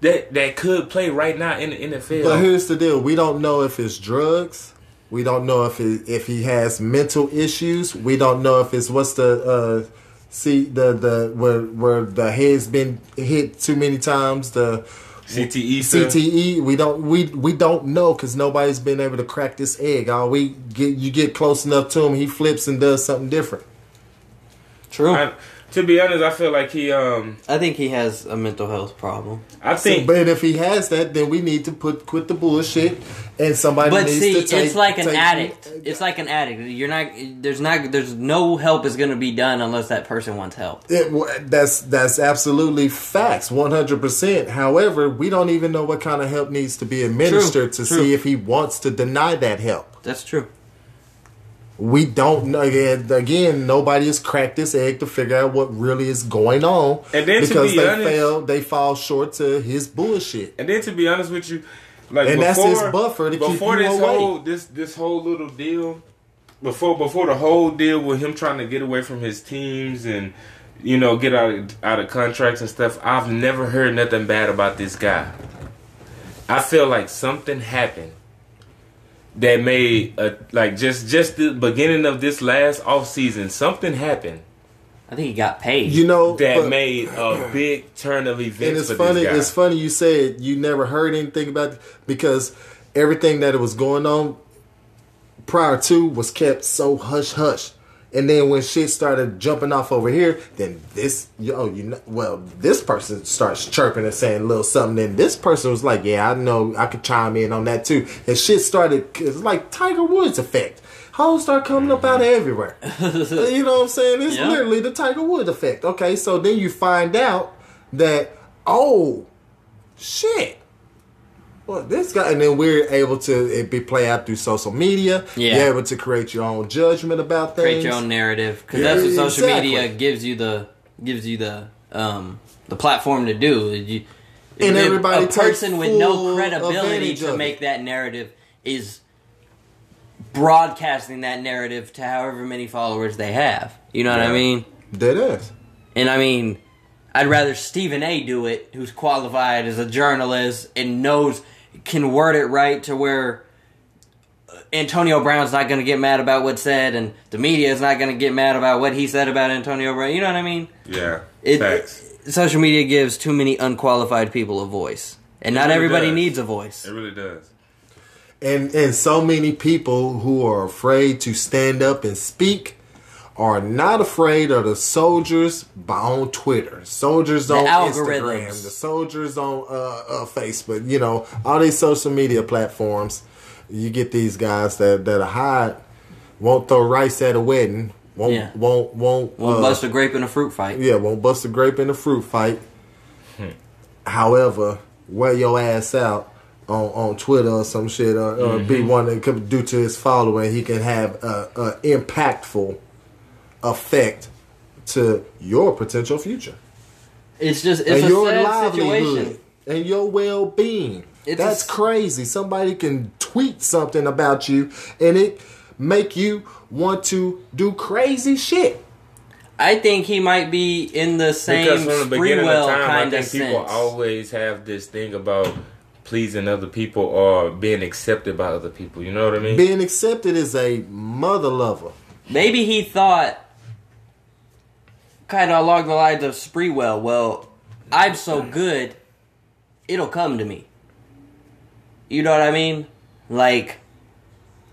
Speaker 2: that that could play right now in the NFL.
Speaker 3: But here's the deal: we don't know if it's drugs. We don't know if it, if he has mental issues. We don't know if it's what's the uh, see the the where where the head's been hit too many times. The
Speaker 2: CTE stuff.
Speaker 3: CTE. We don't we we don't know because nobody's been able to crack this egg. All we get you get close enough to him, he flips and does something different.
Speaker 1: True. I,
Speaker 2: I, to be honest, I feel like he. Um, I
Speaker 1: think he has a mental health problem.
Speaker 2: I
Speaker 3: So,
Speaker 2: think.
Speaker 3: but if he has that, then we need to put quit the bullshit, and somebody
Speaker 1: But
Speaker 3: needs
Speaker 1: see,
Speaker 3: to take.
Speaker 1: it's like an
Speaker 3: take-
Speaker 1: addict. It's like an addict. You're not. There's not. There's no help is going to be done unless that person wants help.
Speaker 3: It, that's that's absolutely facts, one hundred percent. However, we don't even know what kind of help needs to be administered to
Speaker 1: true.
Speaker 3: see if he wants to deny that help.
Speaker 1: That's true.
Speaker 3: We don't know. Again, again, nobody has cracked this egg to figure out what really is going on
Speaker 2: And then to
Speaker 3: because
Speaker 2: be
Speaker 3: they
Speaker 2: honest-
Speaker 3: fail. They fall short to his bullshit.
Speaker 2: and then to be honest with you, like
Speaker 3: And
Speaker 2: before,
Speaker 3: that's his buffer to keep
Speaker 2: before
Speaker 3: you
Speaker 2: this
Speaker 3: away.
Speaker 2: whole this this whole little deal, before before the whole deal with him trying to get away from his teams and you know get out of, out of contracts and stuff, I've never heard nothing bad about this guy. I feel like something happened that made a, like just just the beginning of this last off season, something happened
Speaker 1: I think he got paid.
Speaker 3: You know
Speaker 2: that
Speaker 3: but-
Speaker 2: made a big turn of events
Speaker 3: and it's
Speaker 2: for
Speaker 3: funny.
Speaker 2: this guy.
Speaker 3: It's funny you said you never heard anything about it because everything that was going on prior to was kept so hush hush. And then when shit started jumping off over here, then this, yo, you know, well, this person starts chirping and saying a little something. Then this person was like, "Yeah, I know, I could chime in on that too." And shit started. It's like Tiger Woods effect. Hoes start coming up out of everywhere. you know what I'm saying? It's
Speaker 1: Yeah.
Speaker 3: literally the Tiger Woods effect. Okay, so then you find out that oh shit. Well, this guy, and then we're able to it be play out through social media.
Speaker 1: Yeah.
Speaker 3: You're able to create your own judgment about things.
Speaker 1: create your own narrative because
Speaker 3: Yeah,
Speaker 1: that's what social
Speaker 3: exactly.
Speaker 1: media gives you the gives you the um the platform to do. You,
Speaker 3: And everybody
Speaker 1: a person with no credibility to make that narrative is broadcasting that narrative to however many followers they have. You know what I mean?
Speaker 3: Dead ass.
Speaker 1: And I mean, I'd rather Stephen A. do it, who's qualified as a journalist and knows can word it right to where uh, Antonio Brown's not going to get mad about what's said, and the media is not going to get mad about what he said about Antonio Brown. You know what I mean?
Speaker 2: yeah,
Speaker 1: It,
Speaker 2: facts.
Speaker 1: social media gives too many unqualified people a voice, and not
Speaker 2: really
Speaker 1: everybody
Speaker 2: does.
Speaker 1: needs a voice.
Speaker 2: It really does.
Speaker 3: And and so many people who are afraid to stand up and speak are not afraid of the soldiers by on Twitter, soldiers
Speaker 1: The
Speaker 3: on
Speaker 1: algorithms.
Speaker 3: Instagram, the soldiers on uh, uh, Facebook. You know, all these social media platforms. You get these guys that that hide, won't throw rice at a wedding, won't
Speaker 1: Yeah.
Speaker 3: won't won't
Speaker 1: Won't
Speaker 3: uh,
Speaker 1: bust a grape in a fruit fight.
Speaker 3: yeah, won't bust a grape in a fruit fight. However, wear your ass out on, on Twitter or some shit, or, or be one that could due to his following, he can have a, a impactful effect to your potential future
Speaker 1: It's just it's
Speaker 3: and
Speaker 1: a
Speaker 3: your
Speaker 1: sad
Speaker 3: livelihood
Speaker 1: situation.
Speaker 3: and your well being.
Speaker 1: It's a
Speaker 3: That's crazy. Somebody can tweet something about you and it make you want to do crazy shit.
Speaker 1: I think he might be in the same
Speaker 2: Because from the beginning of
Speaker 1: Sprewell
Speaker 2: time, I think
Speaker 1: of
Speaker 2: people
Speaker 1: sense.
Speaker 2: always have this thing about pleasing other people or being accepted by other people. You know what I mean?
Speaker 3: Being accepted is a mother lover.
Speaker 1: Maybe he thought, kind of along the lines of Sprewell. Well, I'm so good, it'll come to me. You know what I mean? Like,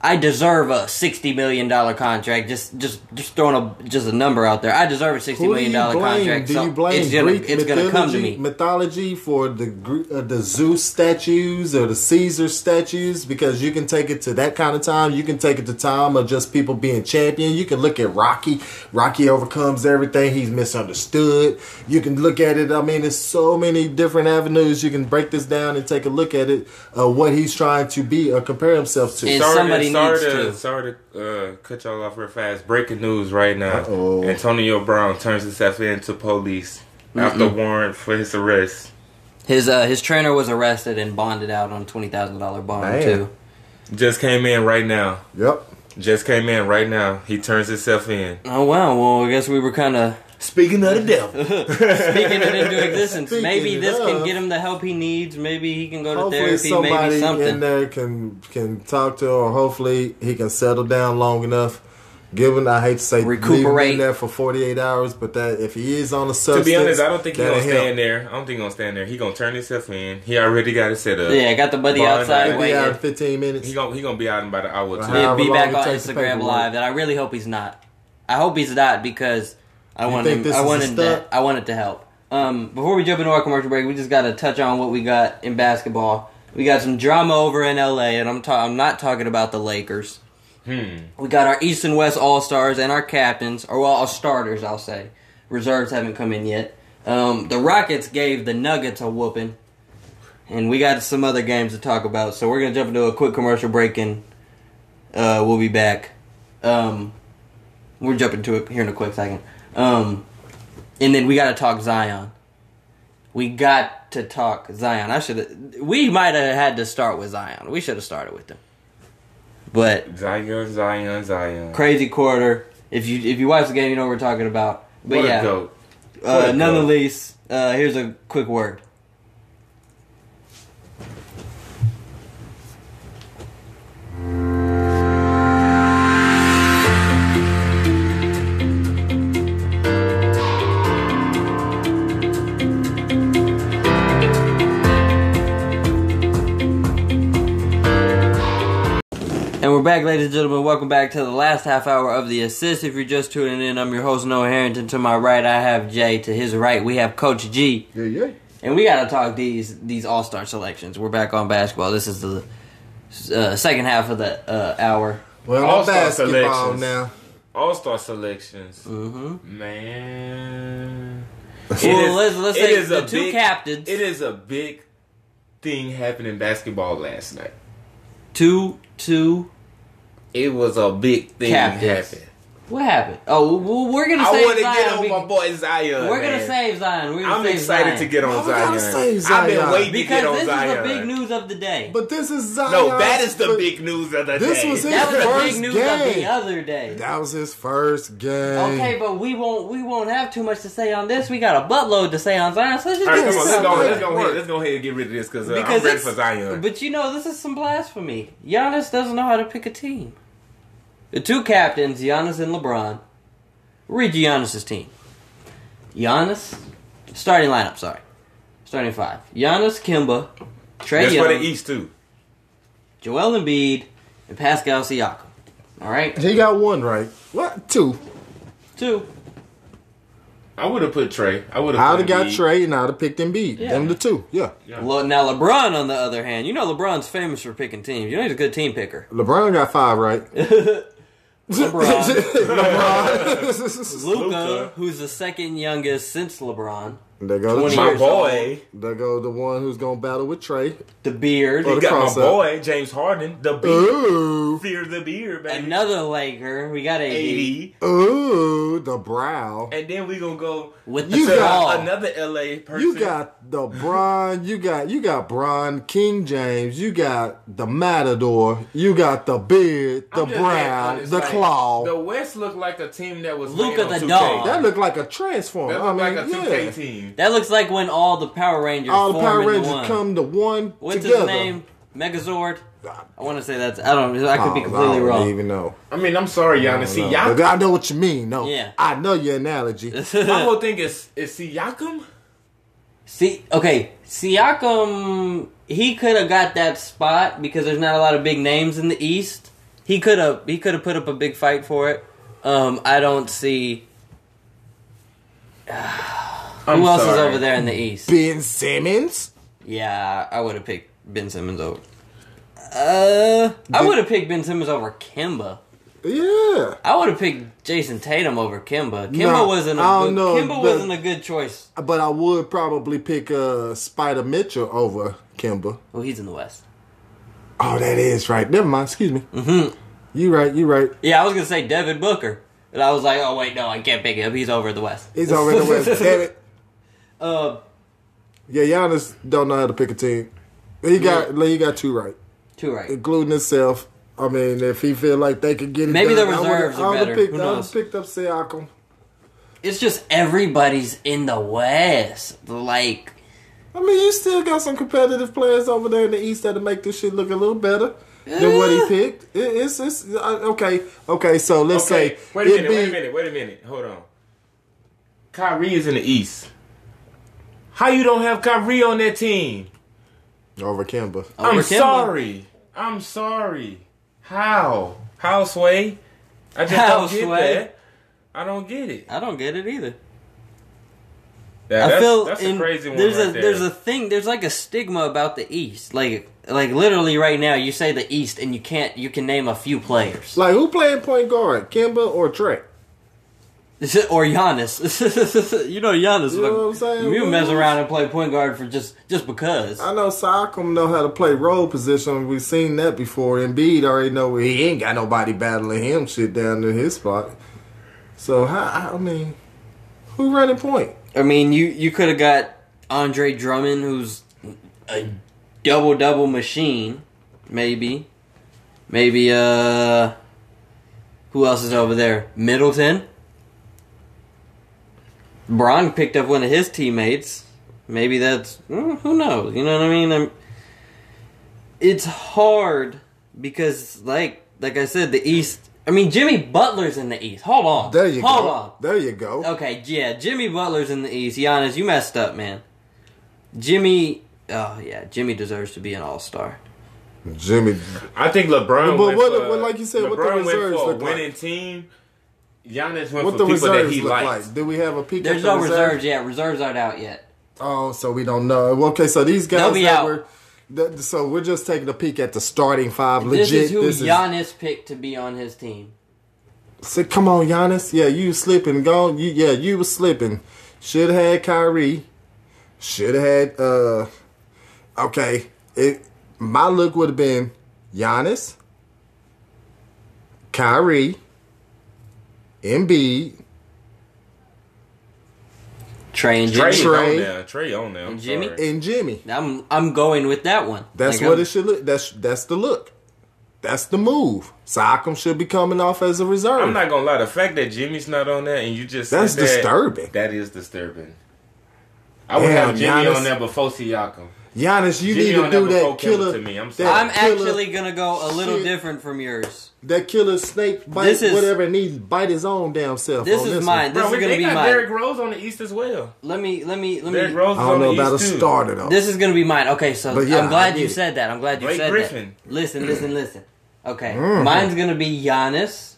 Speaker 1: I deserve a sixty million dollar contract. Just, just, just throwing a just a number out there. I deserve a sixty
Speaker 3: Who do you blame?
Speaker 1: contract.
Speaker 3: Do
Speaker 1: so
Speaker 3: you blame
Speaker 1: it's gonna,
Speaker 3: Greek
Speaker 1: it's gonna come to
Speaker 3: mythology,
Speaker 1: me.
Speaker 3: mythology for the uh, the Zeus statues or the Caesar statues? Because you can take it to that kind of time. You can take it to time of just people being champion. You can look at Rocky. Rocky overcomes everything. He's misunderstood. You can look at it. I mean, there's so many different avenues. You can break this down and take a look at it. Uh, what he's trying to be or compare himself to.
Speaker 1: And somebody
Speaker 2: to, sorry
Speaker 1: needs
Speaker 2: to,
Speaker 1: to.
Speaker 2: Sorry to uh, cut y'all off real fast. Breaking news right now.
Speaker 3: Uh-oh.
Speaker 2: Antonio Brown turns himself in to police after warrant for his arrest.
Speaker 1: His uh, his trainer was arrested and bonded out on twenty thousand dollar bond
Speaker 3: Man.
Speaker 1: too.
Speaker 2: Just came in right now.
Speaker 3: Yep.
Speaker 2: Just came in right now. He turns himself in.
Speaker 1: Oh wow! Well, I guess we were kind of
Speaker 2: Speaking of the devil.
Speaker 1: speaking it into existence.
Speaker 3: Speaking
Speaker 1: maybe
Speaker 3: it
Speaker 1: this can get him the help he needs. Maybe he can go to therapy.
Speaker 3: somebody
Speaker 1: Maybe
Speaker 3: in there can can talk to, or hopefully he can settle down long enough. Given, I hate to say,
Speaker 1: Recuperate.
Speaker 3: in there for forty eight hours, but that if he is on a
Speaker 2: to be honest, I don't think he's gonna stand there. I don't think he's gonna stay in there. He gonna turn himself in. He already got it set up.
Speaker 1: Yeah, got the buddy
Speaker 2: Bond
Speaker 1: outside
Speaker 2: out.
Speaker 3: He'll be out in
Speaker 1: waiting.
Speaker 3: fifteen minutes.
Speaker 2: He gonna he gonna be out in about an hour or two.
Speaker 1: He'll be back on Instagram live. and I really hope he's not. I hope he's not because I
Speaker 3: You
Speaker 1: want
Speaker 3: think
Speaker 1: him.
Speaker 3: this
Speaker 1: I wanted that. I wanted to help. Um, before we jump into our commercial break, we just got to touch on what we got in basketball. We got some drama over in LA, and I'm ta- I'm not talking about the Lakers.
Speaker 2: Hmm.
Speaker 1: We got our East and West All Stars and our captains, or well, our starters, I'll say. Reserves haven't come in yet. Um, the Rockets gave the Nuggets a whooping, and we got some other games to talk about. So we're gonna jump into a quick commercial break, and uh, we'll be back. Um, we're jumping to it here in a quick second. Um, and then we got to talk Zion. We got to talk Zion. I should. We might have had to start with Zion. We should have started with him. But
Speaker 2: Zion, Zion, Zion.
Speaker 1: crazy quarter. If you if you watch the game, you know what we're talking about. But
Speaker 2: what
Speaker 1: yeah,
Speaker 2: a goat. What
Speaker 1: uh, nonetheless, uh, here's a quick word. We're back, ladies and gentlemen. Welcome back to the last half hour of the assist. If you're just tuning in, I'm your host Noah Harrington. To my right, I have Jay. To his right, we have Coach G.
Speaker 3: Yeah, yeah.
Speaker 1: And we gotta talk these these All Star selections. We're back on basketball. This is the uh, second half of the uh, hour.
Speaker 3: Well,
Speaker 2: All-star selections.
Speaker 3: now.
Speaker 2: All star selections.
Speaker 1: Mm-hmm.
Speaker 2: Man.
Speaker 1: Well, let's- let's say the two captains.
Speaker 2: It is a big thing happening in basketball last night.
Speaker 1: Two, two.
Speaker 2: It was a big thing
Speaker 1: Captains.
Speaker 2: happening.
Speaker 1: What happened? Oh, we're gonna
Speaker 2: I
Speaker 1: save
Speaker 2: want to
Speaker 1: Zion.
Speaker 2: get on
Speaker 1: We-
Speaker 2: my boy Zion.
Speaker 1: we're
Speaker 2: man.
Speaker 1: gonna save Zion. We're gonna
Speaker 2: I'm
Speaker 1: save
Speaker 2: excited
Speaker 1: Zion.
Speaker 2: to get on
Speaker 3: Why we gotta
Speaker 2: Zion.
Speaker 3: save
Speaker 2: I've been
Speaker 3: Zion?
Speaker 2: waiting to
Speaker 1: because
Speaker 2: get on Zion.
Speaker 1: Because this is the big news of the day.
Speaker 3: But this is Zion.
Speaker 2: No, that is the big news of the
Speaker 3: This
Speaker 2: day.
Speaker 3: was his
Speaker 1: that was the
Speaker 3: first
Speaker 1: big news of the other day.
Speaker 3: That was his first game.
Speaker 1: Okay, but we won't we won't have too much to say on this. We got a buttload to say on Zion. So let's just
Speaker 2: All right, come on, let's go, ahead, let's, go ahead, let's go ahead and get rid of this because uh, I'm
Speaker 1: Because
Speaker 2: ready for Zion.
Speaker 1: But you know, this is some blasphemy. Giannis doesn't know how to pick a team. The two captains, Giannis and LeBron. Read Giannis's team. Giannis, starting lineup. Sorry, starting five. Giannis, Kemba, Trey
Speaker 2: That's
Speaker 1: Young,
Speaker 2: for the East too.
Speaker 1: Joel Embiid, and Pascal Siakam. All right,
Speaker 3: He got one right. What? Two.
Speaker 1: two.
Speaker 2: I would have put Trey. I would have.
Speaker 3: I'd have got Trey and I'd have picked Embiid.
Speaker 1: Yeah.
Speaker 3: Them the two. Yeah.
Speaker 1: Le- now LeBron, on the other hand, you know LeBron's famous for picking teams. You know he's a good team picker.
Speaker 3: LeBron got five right.
Speaker 1: LeBron,
Speaker 3: LeBron.
Speaker 1: Luca,
Speaker 2: Luka.
Speaker 1: who's the second youngest since LeBron.
Speaker 3: there go
Speaker 1: 20
Speaker 3: the,
Speaker 2: My
Speaker 1: years
Speaker 2: boy.
Speaker 3: there go the one who's gonna battle with Trey.
Speaker 1: The beard.
Speaker 3: Oh,
Speaker 2: We got my
Speaker 3: up.
Speaker 2: boy James Harden. The beard.
Speaker 3: Ooh,
Speaker 2: Fear the beard, baby.
Speaker 1: Another Laker. We got AD.
Speaker 2: eighty,
Speaker 3: ooh, the brow.
Speaker 2: and then we gonna go
Speaker 1: with the
Speaker 3: You
Speaker 2: to
Speaker 3: got-
Speaker 2: another LA person.
Speaker 3: You got the Bron, you got you got Bron, King James, you got the Matador, you got the beard, the
Speaker 2: I'm just being
Speaker 3: brow,
Speaker 2: honest,
Speaker 3: the
Speaker 2: like,
Speaker 3: claw.
Speaker 2: The West looked like a team that was
Speaker 1: Luka
Speaker 2: playing on
Speaker 1: the
Speaker 2: 2K.
Speaker 1: dog.
Speaker 3: that looked like a transform.
Speaker 2: That
Speaker 3: I mean,
Speaker 2: like a
Speaker 3: yeah.
Speaker 2: 2K team.
Speaker 1: that looks like when all the Power Rangers
Speaker 3: All the Power Rangers
Speaker 1: one.
Speaker 3: come to one
Speaker 1: What's
Speaker 3: together.
Speaker 1: his name? Megazord. I want to say that's. I don't. know. I could be
Speaker 3: Oh,
Speaker 1: completely
Speaker 3: I don't
Speaker 1: wrong.
Speaker 3: even know.
Speaker 2: I mean, I'm sorry,
Speaker 3: I
Speaker 2: Giannis.
Speaker 3: don't
Speaker 2: See,
Speaker 3: know.
Speaker 2: Siakam.
Speaker 3: I know what you mean. No,
Speaker 1: Yeah.
Speaker 3: I know your analogy.
Speaker 2: My whole thing is is Siakam.
Speaker 1: See, okay, Siakam. He could have got that spot because there's not a lot of big names in the East. He could have. He could have put up a big fight for it. Um, I don't see
Speaker 2: I'm
Speaker 1: who else is
Speaker 2: sorry.
Speaker 1: over there in the East.
Speaker 3: Ben Simmons.
Speaker 1: Yeah, I would have picked Ben Simmons over. Uh, I would have picked Ben Simmons over Kemba.
Speaker 3: Yeah,
Speaker 1: I would have picked Jayson Tatum over Kemba. Kemba
Speaker 3: No,
Speaker 1: wasn't a
Speaker 3: I don't
Speaker 1: good,
Speaker 3: know,
Speaker 1: Kemba
Speaker 3: but-
Speaker 1: wasn't a good choice.
Speaker 3: but I would probably pick uh, Spida Mitchell over Kemba.
Speaker 1: Well, he's in the West.
Speaker 3: Oh, that is right. Never mind. Excuse me. Mm-hmm. You right. You right.
Speaker 1: Yeah, I was gonna say Devin Booker, and I was like, oh wait, no, I can't pick him. He's over in the West.
Speaker 3: He's over in the West. Damn it.
Speaker 1: Uh,
Speaker 3: Yeah, Giannis don't know how to pick a team. He got he got two right,
Speaker 1: two right.
Speaker 3: including himself. I mean, if he feel like they could get it,
Speaker 1: Maybe
Speaker 3: done,
Speaker 1: the
Speaker 3: I
Speaker 1: reserves are
Speaker 3: I would've
Speaker 1: better.
Speaker 3: Picked,
Speaker 1: Who
Speaker 3: I picked up Siakam.
Speaker 1: It's just everybody's in the West. Like,
Speaker 3: I mean, you still got some competitive players over there in the East that'll make this shit look a little better than what he picked. It, it's it's uh, okay. Okay, so let's
Speaker 2: Okay,
Speaker 3: say
Speaker 2: wait a
Speaker 3: it'd
Speaker 2: minute, wait a minute, wait a minute. Hold on. Kyrie is in the East. How you don't have Kyrie on that team?
Speaker 3: Over Kemba.
Speaker 2: I'm
Speaker 1: over Kemba.
Speaker 2: sorry. I'm sorry. How? How, Sway? I just
Speaker 1: How,
Speaker 2: don't get
Speaker 1: Sway?
Speaker 2: that. I don't get it.
Speaker 1: I don't get it either.
Speaker 2: Yeah,
Speaker 1: I
Speaker 2: that's,
Speaker 1: feel
Speaker 2: that's
Speaker 1: in,
Speaker 2: a crazy one
Speaker 1: there's
Speaker 2: right
Speaker 1: a
Speaker 2: there.
Speaker 1: there's a thing there's like a stigma about the East. Like like literally right now, you say the East and you can't you can name a few players
Speaker 3: Like who playing point guard, Kemba or Trey?
Speaker 1: Or Giannis. you know Giannis.
Speaker 3: You know what I'm saying?
Speaker 1: You mess around and play point guard for just just because.
Speaker 3: I know Siakam know how to play role position. We've seen that before. Embiid already know he ain't got nobody battling him shit down in his spot. So how? I mean, who running point?
Speaker 1: I mean, you you could have got Andre Drummond, who's a double double machine, maybe, maybe. Uh, who else is over there? Middleton. Braun picked up one of his teammates. Maybe that's mm, who knows. You know what I mean? I'm, it's hard because, like like I said, the East. I mean, Jimmy Butler's in the East. Hold on.
Speaker 3: There you
Speaker 1: Hold
Speaker 3: go.
Speaker 1: on.
Speaker 3: There you go.
Speaker 1: Okay, yeah, Jimmy Butler's in the East. Giannis, you messed up, man. Jimmy, oh yeah, Jimmy deserves to be an All Star.
Speaker 3: Jimmy.
Speaker 2: I think LeBron.
Speaker 3: But
Speaker 2: went
Speaker 3: what-
Speaker 2: for,
Speaker 3: like you said, what the
Speaker 2: LeBron went
Speaker 3: reserves
Speaker 2: for a
Speaker 3: look like?
Speaker 2: winning team. Giannis went
Speaker 3: What
Speaker 2: for
Speaker 3: the
Speaker 2: people that
Speaker 3: reserves
Speaker 2: he
Speaker 3: look
Speaker 2: likes.
Speaker 3: like? Do we have a peek?
Speaker 1: There's
Speaker 3: at the
Speaker 1: no
Speaker 3: reserves?
Speaker 1: reserves yet. Reserves aren't out yet.
Speaker 3: Oh, so we don't know. Okay, so these guys
Speaker 1: They'll be
Speaker 3: that
Speaker 1: out.
Speaker 3: were. That, so we're just taking a peek at the starting five.
Speaker 1: This
Speaker 3: Legit.
Speaker 1: is who
Speaker 3: this
Speaker 1: Giannis picked to be on his team.
Speaker 3: Say, come on, Giannis. Yeah, you was slipping. Go. You, yeah, you was slipping. Should have had Kyrie. Should have had. uh Okay, it. My look would have been Giannis, Kyrie, Embiid,
Speaker 1: Trey and
Speaker 2: Trey
Speaker 1: Jimmy.
Speaker 2: is
Speaker 3: Trey.
Speaker 2: on there. Trey on there. I'm
Speaker 1: And Jimmy?
Speaker 2: sorry.
Speaker 3: and Jimmy.
Speaker 1: I'm I'm going with that one.
Speaker 3: That's
Speaker 1: Like,
Speaker 3: what
Speaker 1: I'm-
Speaker 3: it should look. That's that's the look. That's the move. Siakam should be coming off as a reserve.
Speaker 2: I'm not gonna lie. The fact that Jimmy's not on there and you just
Speaker 3: That's
Speaker 2: said that,
Speaker 3: disturbing.
Speaker 2: That is disturbing. I would
Speaker 3: Damn,
Speaker 2: have Jimmy
Speaker 3: Giannis.
Speaker 2: on there before Siakam.
Speaker 3: Giannis, you
Speaker 2: Jimmy
Speaker 3: need to do that killer.
Speaker 2: to me. I'm
Speaker 3: that
Speaker 2: sorry.
Speaker 1: I'm
Speaker 3: killer-
Speaker 1: actually gonna go a little
Speaker 3: shit.
Speaker 1: different from yours.
Speaker 3: that killer snake bite
Speaker 1: This is-
Speaker 3: whatever and he bite his own damn self.
Speaker 1: This
Speaker 3: on
Speaker 1: is
Speaker 3: this
Speaker 1: mine.
Speaker 3: One.
Speaker 1: This
Speaker 2: Bro,
Speaker 1: is
Speaker 2: we-
Speaker 1: gonna
Speaker 2: they
Speaker 1: be
Speaker 2: got
Speaker 1: mine.
Speaker 2: Derrick Rose on the East as well.
Speaker 1: Let me let me let me.
Speaker 2: Derrick
Speaker 1: me.
Speaker 2: Rose is
Speaker 3: I don't
Speaker 2: on
Speaker 3: know
Speaker 2: the
Speaker 3: about a
Speaker 2: East too.
Speaker 3: starter though.
Speaker 1: This is gonna be mine. Okay, so
Speaker 3: yeah,
Speaker 1: I'm glad you
Speaker 3: it.
Speaker 1: said that. I'm glad you
Speaker 2: Blake
Speaker 1: said
Speaker 2: Griffin.
Speaker 1: that. Listen, listen, listen. Okay,
Speaker 3: Mm-hmm.
Speaker 1: mine's gonna be Giannis,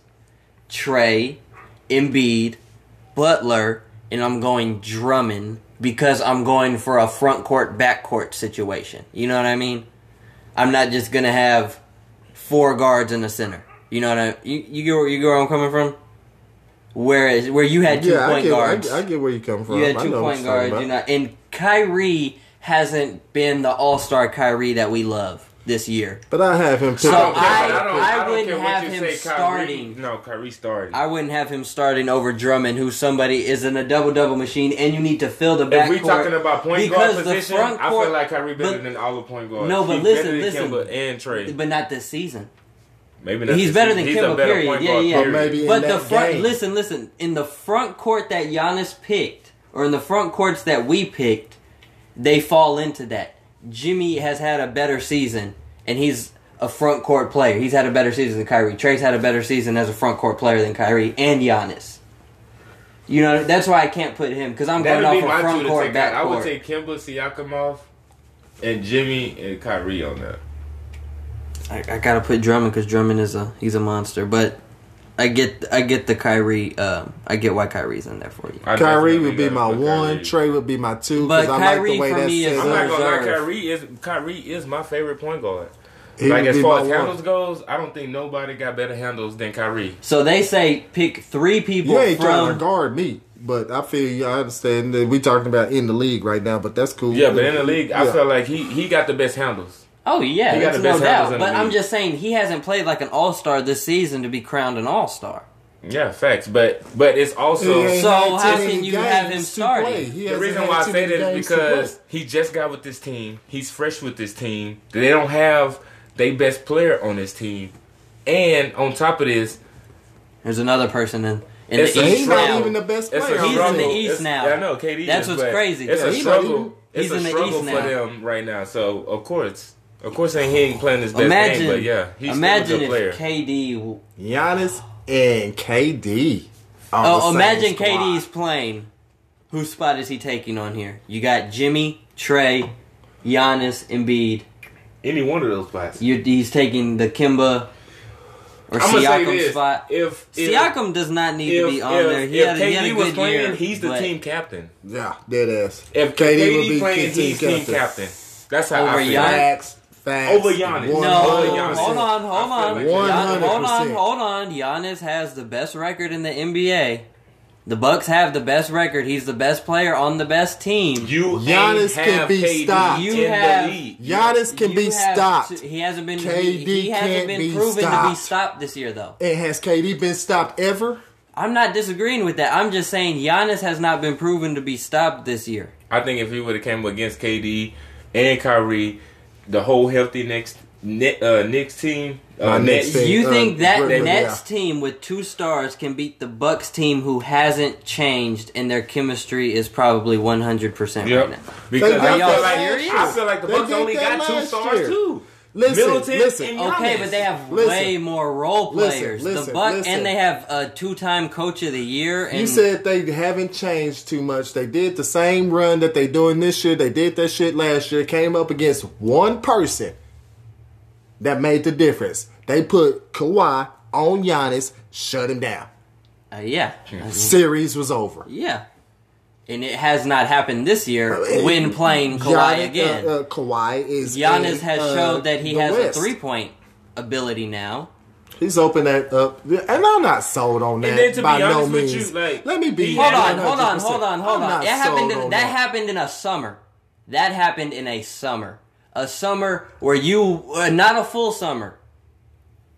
Speaker 1: Trey, Embiid, Butler, and I'm going Drummond because I'm going for a front court back court situation. You know what I mean? I'm not just gonna have four guards in the center. You know what I you you get where, you get where I'm coming from? Whereas where you had two
Speaker 3: yeah, I
Speaker 1: point
Speaker 3: get,
Speaker 1: guards.
Speaker 3: I get where you come from.
Speaker 1: You had two point guards, you know, and Kyrie hasn't been the All Star Kyrie that we love this year.
Speaker 3: But I have him.
Speaker 1: So I-
Speaker 2: don't-
Speaker 1: I
Speaker 2: don't
Speaker 1: wouldn't have him
Speaker 2: say, Kyrie-
Speaker 1: starting.
Speaker 2: No, Kyrie starting.
Speaker 1: I wouldn't have him starting over Drummond, who somebody is in a double double machine, and you need to fill the
Speaker 2: if we talking about point
Speaker 1: because
Speaker 2: guard
Speaker 1: the
Speaker 2: position,
Speaker 1: front
Speaker 2: I feel like Kyrie better
Speaker 1: but-
Speaker 2: than all the point guards.
Speaker 1: No, but
Speaker 2: He's
Speaker 1: listen,
Speaker 2: than
Speaker 1: listen.
Speaker 2: Kemba and Trey.
Speaker 1: but not this season.
Speaker 2: Maybe not
Speaker 1: He's
Speaker 2: this
Speaker 1: better
Speaker 2: season.
Speaker 1: than
Speaker 2: He's a better
Speaker 1: period.
Speaker 2: point
Speaker 1: Yeah,
Speaker 2: guard,
Speaker 1: yeah.
Speaker 2: period.
Speaker 3: Maybe in
Speaker 1: But the front,
Speaker 3: game.
Speaker 1: listen, listen. In the front court that Giannis picked, or in the front courts that we picked, they fall into that. Jimmy has had a better season, and he's a front court player. He's had a better season than Kyrie. Trey's had a better season as a front court player than Kyrie and Giannis. You know that's why I can't put him because I'm
Speaker 2: That
Speaker 1: going off of front court, back.
Speaker 2: I would take Kemba, Siakam off, and Jimmy and Kyrie on that.
Speaker 1: I, I gotta put Drummond because Drummond is a he's a monster, but. I get I get the Kyrie. Um, I get why Kyrie's in there for you.
Speaker 2: I
Speaker 3: Kyrie would be my one.
Speaker 2: Kyrie.
Speaker 3: Trey would be my two.
Speaker 1: But
Speaker 3: Because I like
Speaker 1: Kyrie
Speaker 3: the way
Speaker 1: for
Speaker 3: that's
Speaker 1: me is
Speaker 3: set
Speaker 2: I'm not
Speaker 3: up.
Speaker 2: gonna lie, Kyrie is Kyrie is my favorite point guard.
Speaker 3: He
Speaker 2: like as far
Speaker 3: my
Speaker 2: as
Speaker 3: one.
Speaker 2: handles goes, I don't think nobody got better handles than Kyrie.
Speaker 1: So they say pick three people
Speaker 3: You ain't trying to
Speaker 1: from.
Speaker 3: guard me, but I feel you. I understand that we talking about in the league right now, but that's cool.
Speaker 2: Yeah, but in the league, I
Speaker 3: Yeah.
Speaker 2: feel like he he got the best handles.
Speaker 1: Oh yeah,
Speaker 2: He got
Speaker 1: that's
Speaker 2: the
Speaker 1: no
Speaker 2: best handles
Speaker 1: doubt. But I'm
Speaker 2: league.
Speaker 1: just saying he hasn't played like an all star this season to be crowned an all star.
Speaker 2: Yeah, facts. But but it's also
Speaker 1: So
Speaker 3: had too
Speaker 1: how can you have him
Speaker 3: games
Speaker 1: starting?
Speaker 2: the reason why I say
Speaker 3: many
Speaker 2: that is because he just got with this team. He's fresh with this team. They don't have their best player on this team, and on top of this,
Speaker 1: There's another person in in
Speaker 2: It's
Speaker 1: the
Speaker 2: a
Speaker 1: East
Speaker 3: he's
Speaker 2: struggle.
Speaker 3: not even the best player.
Speaker 1: He's in the East
Speaker 2: It's-
Speaker 1: now.
Speaker 2: Yeah, I know KD.
Speaker 1: That's
Speaker 2: is,
Speaker 1: what's crazy.
Speaker 2: It's
Speaker 3: Yeah,
Speaker 2: a struggle.
Speaker 3: even-
Speaker 2: It's
Speaker 1: He's
Speaker 2: a
Speaker 1: in the
Speaker 2: struggle
Speaker 1: East
Speaker 2: for
Speaker 1: now.
Speaker 2: them right now. So of course, of course, ain't he ain't playing his best
Speaker 1: Imagine,
Speaker 2: game. But yeah, he's
Speaker 1: imagine
Speaker 2: still a good player.
Speaker 1: if KD. w-
Speaker 3: Giannis and KD. on oh, the
Speaker 1: Oh,
Speaker 3: same
Speaker 1: imagine
Speaker 3: squad.
Speaker 1: KD's playing. Whose spot is he taking on here? You got Jimmy, Trey, Giannis, Embiid.
Speaker 2: Any one of those spots.
Speaker 1: You, he's taking the Kemba or
Speaker 2: I'm gonna say
Speaker 1: Siakam
Speaker 2: this:
Speaker 1: spot.
Speaker 2: if, if
Speaker 1: Siakam does not need
Speaker 2: if,
Speaker 1: to be on
Speaker 2: if,
Speaker 1: there. He
Speaker 2: if
Speaker 1: had, a- he had
Speaker 2: KD
Speaker 1: a
Speaker 2: was playing,
Speaker 1: year,
Speaker 2: he's the team captain.
Speaker 3: Yeah, dead ass.
Speaker 2: If
Speaker 3: KD
Speaker 2: KD,
Speaker 3: would be
Speaker 2: playing,
Speaker 3: team
Speaker 2: he's team
Speaker 3: captain.
Speaker 2: captain. That's how
Speaker 1: Over
Speaker 2: I feel.
Speaker 1: Giannis?
Speaker 3: Facts, facts.
Speaker 2: Over Giannis.
Speaker 1: No,
Speaker 2: Hold on,
Speaker 1: hold on, hold on.
Speaker 2: feel
Speaker 1: Gian- Hold on, hold on. Giannis has the best record in the NBA. The Bucks have the best record. He's the best player on the best team.
Speaker 2: You
Speaker 3: Giannis
Speaker 2: ain't
Speaker 3: can
Speaker 2: have
Speaker 3: be
Speaker 2: KD
Speaker 3: stopped.
Speaker 1: You
Speaker 2: in
Speaker 1: have-
Speaker 2: the.
Speaker 3: Giannis can
Speaker 1: You
Speaker 3: be
Speaker 1: have
Speaker 3: stopped.
Speaker 1: he hasn't been.
Speaker 3: KD
Speaker 1: he, he hasn't
Speaker 3: can't
Speaker 1: been
Speaker 3: be
Speaker 1: proven to be
Speaker 3: stopped.
Speaker 1: stopped this year, though.
Speaker 3: And has KD been stopped ever?
Speaker 1: I'm not disagreeing with that. I'm just saying Giannis has not been proven to be stopped this year.
Speaker 2: I think if he would have came against KD and Kyrie, the whole healthy next net, uh, Knicks team, uh,
Speaker 3: My
Speaker 2: Nets,
Speaker 3: Knicks team.
Speaker 1: You
Speaker 3: uh,
Speaker 1: think that
Speaker 3: Brooklyn,
Speaker 1: Nets
Speaker 3: yeah.
Speaker 1: team with two stars can beat the Bucks team who hasn't changed and their chemistry is probably 100% right now?
Speaker 2: Because
Speaker 3: They
Speaker 2: I
Speaker 3: did
Speaker 2: feel
Speaker 1: that
Speaker 2: like I feel like the
Speaker 3: They
Speaker 2: Bucks only got two stars
Speaker 3: year.
Speaker 2: too.
Speaker 3: Listen,
Speaker 2: Middleton
Speaker 3: listen.
Speaker 2: and
Speaker 1: Okay, but they have
Speaker 3: Listen.
Speaker 1: way more role players.
Speaker 3: listen,
Speaker 1: the Buck
Speaker 3: listen.
Speaker 1: and they have a two-time coach of the year. And
Speaker 3: You said they haven't changed too much. They did the same run that they doing this year. They did that shit last year. Came up against one person. that made the difference. They put Kawhi on Giannis, shut him down.
Speaker 1: Uh, yeah,
Speaker 3: Series was over.
Speaker 1: yeah, and it has not happened this year when playing Kawhi
Speaker 3: Giannis-
Speaker 1: again.
Speaker 3: Uh, uh, Kawhi is
Speaker 1: Giannis
Speaker 3: in,
Speaker 1: has
Speaker 3: uh,
Speaker 1: showed that he has
Speaker 3: West.
Speaker 1: a three point ability now.
Speaker 3: He's opened that up, and I'm not sold on that.
Speaker 2: And then to
Speaker 3: by
Speaker 2: be
Speaker 3: no
Speaker 2: with
Speaker 3: means.
Speaker 2: you, like,
Speaker 3: Let me be
Speaker 1: Hold on, hold on, hold on, hold
Speaker 3: I'm
Speaker 1: on. That happened. In,
Speaker 3: on
Speaker 1: that happened in a summer. That happened in a summer. A summer where you uh, not a full summer.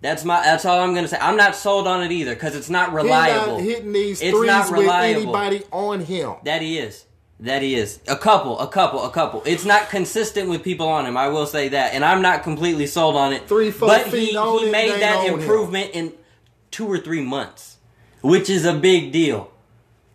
Speaker 1: That's my. That's all I'm gonna say. I'm not sold on it either because it's not reliable.
Speaker 3: not hitting these
Speaker 1: It's
Speaker 3: threes
Speaker 1: not
Speaker 3: with anybody on him.
Speaker 1: That he is. That he is. A couple, a couple, a couple. It's not consistent with people on him. I will say that, and I'm not completely sold on it.
Speaker 3: Three, four
Speaker 1: but
Speaker 3: feet
Speaker 1: he,
Speaker 3: on
Speaker 1: he made that
Speaker 3: on him.
Speaker 1: improvement in two or three months, which is a big deal.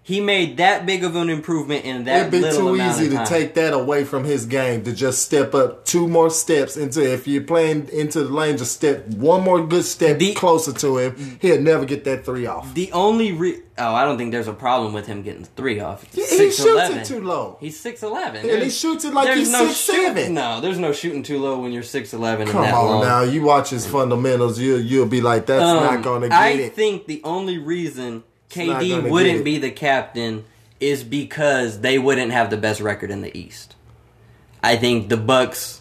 Speaker 1: He made that big of an improvement in that
Speaker 3: It'd be too easy to take that away from his game to just step up two more steps into. If you're playing into the lane, just step one more good step
Speaker 1: The-
Speaker 3: closer to him. He'll never get that three off.
Speaker 1: The only re- oh, I don't think there's a problem with him getting three off.
Speaker 3: Yeah, he shoots
Speaker 1: 6'11".
Speaker 3: it too low.
Speaker 1: He's six eleven,
Speaker 3: And he shoots it like he's
Speaker 1: no
Speaker 3: 6'7".
Speaker 1: shooting- No, there's no shooting too low when you're six eleven
Speaker 3: Come
Speaker 1: that
Speaker 3: on
Speaker 1: long.
Speaker 3: now, you watch his fundamentals, you you'll be like, that's
Speaker 1: Um,
Speaker 3: not going to get
Speaker 1: I
Speaker 3: it.
Speaker 1: think the only reason KD wouldn't be the captain is because they wouldn't have the best record in the East. I think the Bucks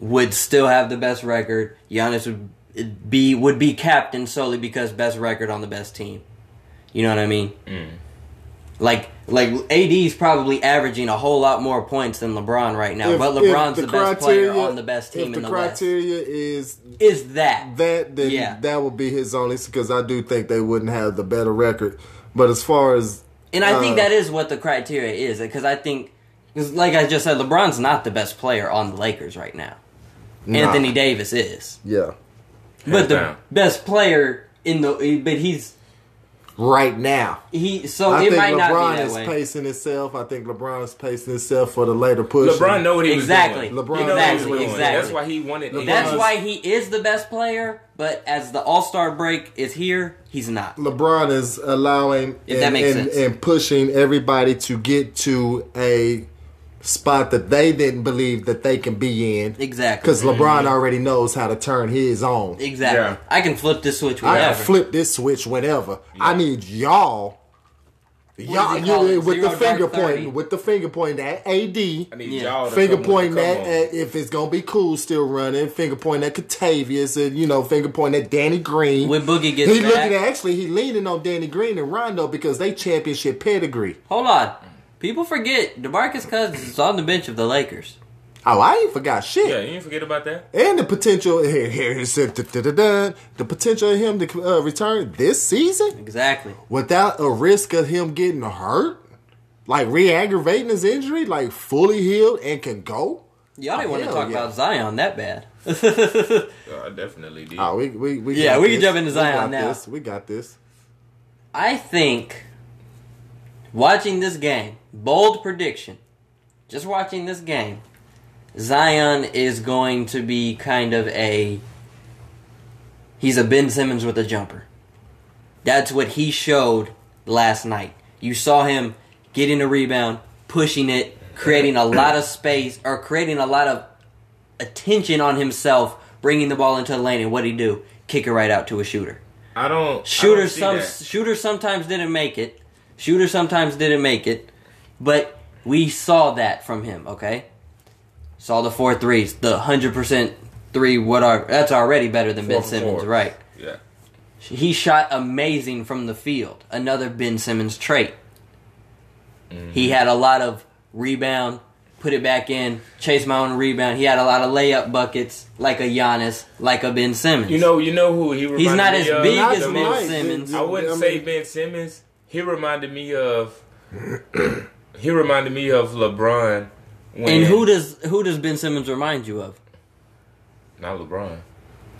Speaker 1: would still have the best record. Giannis would be would be captain solely because best record on the best team. You know what I mean?
Speaker 3: Mm.
Speaker 1: Like like AD's probably averaging a whole lot more points than LeBron right now,
Speaker 3: If-
Speaker 1: but LeBron's the, best player
Speaker 3: criteria-
Speaker 1: on the best team
Speaker 3: If
Speaker 1: in
Speaker 3: the
Speaker 1: the West.
Speaker 3: criteria is
Speaker 1: Is that
Speaker 3: that, then
Speaker 1: Yeah.
Speaker 3: that would be his only, because I do think they wouldn't have the better record. But as far as
Speaker 1: And I think
Speaker 3: Uh,
Speaker 1: that is what the criteria is, because I think, because like I just said, LeBron's not the best player on the Lakers right now.
Speaker 3: Nah.
Speaker 1: Anthony Davis is,
Speaker 3: yeah,
Speaker 1: but the
Speaker 2: down.
Speaker 1: best player in the, but he's
Speaker 3: right now.
Speaker 1: he. So
Speaker 3: I
Speaker 1: it
Speaker 3: think
Speaker 1: might not
Speaker 3: LeBron
Speaker 1: be that
Speaker 3: is
Speaker 1: way.
Speaker 3: pacing himself. I think LeBron is pacing himself for the later push.
Speaker 2: LeBron know what he
Speaker 1: Exactly.
Speaker 2: was doing.
Speaker 3: LeBron
Speaker 2: he know
Speaker 1: Exactly,
Speaker 2: what he was doing.
Speaker 1: exactly.
Speaker 2: That's why he wanted.
Speaker 3: LeBron's-
Speaker 1: That's why he is the best player, but as the All Star break is here, he's not.
Speaker 3: LeBron is allowing
Speaker 1: If
Speaker 3: and,
Speaker 1: that makes
Speaker 3: and,
Speaker 1: sense.
Speaker 3: and pushing everybody to get to a spot that they didn't believe that they can be in.
Speaker 1: Exactly.
Speaker 3: Because LeBron mm-hmm. already knows how to turn his on.
Speaker 1: Exactly.
Speaker 2: Yeah.
Speaker 1: I can flip this switch
Speaker 3: I can
Speaker 1: whenever.
Speaker 3: flip this switch whenever. I need y'all. Y'all,
Speaker 1: he call
Speaker 3: you,
Speaker 1: it?
Speaker 3: with the
Speaker 1: Zero
Speaker 3: finger pointing, with the finger pointing at AD,
Speaker 2: I need
Speaker 1: Yeah.
Speaker 2: y'all to
Speaker 3: finger
Speaker 2: come with
Speaker 3: pointing at, at if it's gonna be cool still running, finger pointing at Kentavious, and you know, finger pointing at Danny Green.
Speaker 1: When Boogie gets
Speaker 3: he
Speaker 1: back-
Speaker 3: looking at actually he leaning on Danny Green and Rondo because they championship pedigree.
Speaker 1: Hold on. People forget DeMarcus Cousins is on the bench of the Lakers.
Speaker 3: Oh, I ain't forgot shit.
Speaker 2: Yeah, you didn't forget about that.
Speaker 3: And the potential here, here, it said, da, da, da, da, the potential of him to uh, return this season
Speaker 1: Exactly.
Speaker 3: without a risk of him getting hurt, like re-aggravating his injury, like fully healed and can go.
Speaker 1: Y'all didn't want to talk
Speaker 3: yeah.
Speaker 1: about Zion that bad.
Speaker 2: Oh, I definitely did.
Speaker 3: Oh, we we, we
Speaker 1: Yeah,
Speaker 3: got
Speaker 1: we can jump into
Speaker 3: We
Speaker 1: Zion
Speaker 3: got
Speaker 1: now.
Speaker 3: This. We got this.
Speaker 1: I think watching this game, bold prediction, just watching this game, Zion is going to be kind of a he's a Ben Simmons with a jumper. That's what he showed last night. You saw him getting a rebound, pushing it, creating a lot of space or creating a lot of attention on himself, bringing the ball into the lane and what he do? Kick it right out to a shooter.
Speaker 2: I don't.
Speaker 1: Shooter
Speaker 2: I don't
Speaker 1: some
Speaker 2: that.
Speaker 1: shooter sometimes didn't make it. Shooter sometimes didn't make it. But we saw that from him, okay? Saw the four threes, the hundred percent three what are that's already better than
Speaker 2: Four
Speaker 1: Ben Simmons,
Speaker 2: four.
Speaker 1: right?
Speaker 2: Yeah.
Speaker 1: He shot amazing from the field. Another Ben Simmons trait.
Speaker 2: Mm-hmm.
Speaker 1: He had a lot of rebound, put it back in, chase my own rebound. He had a lot of layup buckets, like a Giannis, like a Ben Simmons.
Speaker 2: You know, you know who he reminded
Speaker 1: He's not as
Speaker 2: of?
Speaker 1: big
Speaker 3: Not
Speaker 1: as Ben. Simmons.
Speaker 2: I wouldn't
Speaker 3: I
Speaker 2: say Ben Simmons. He reminded me of. he reminded me of LeBron. When,
Speaker 1: And who does who does Ben Simmons remind you of?
Speaker 2: Not LeBron.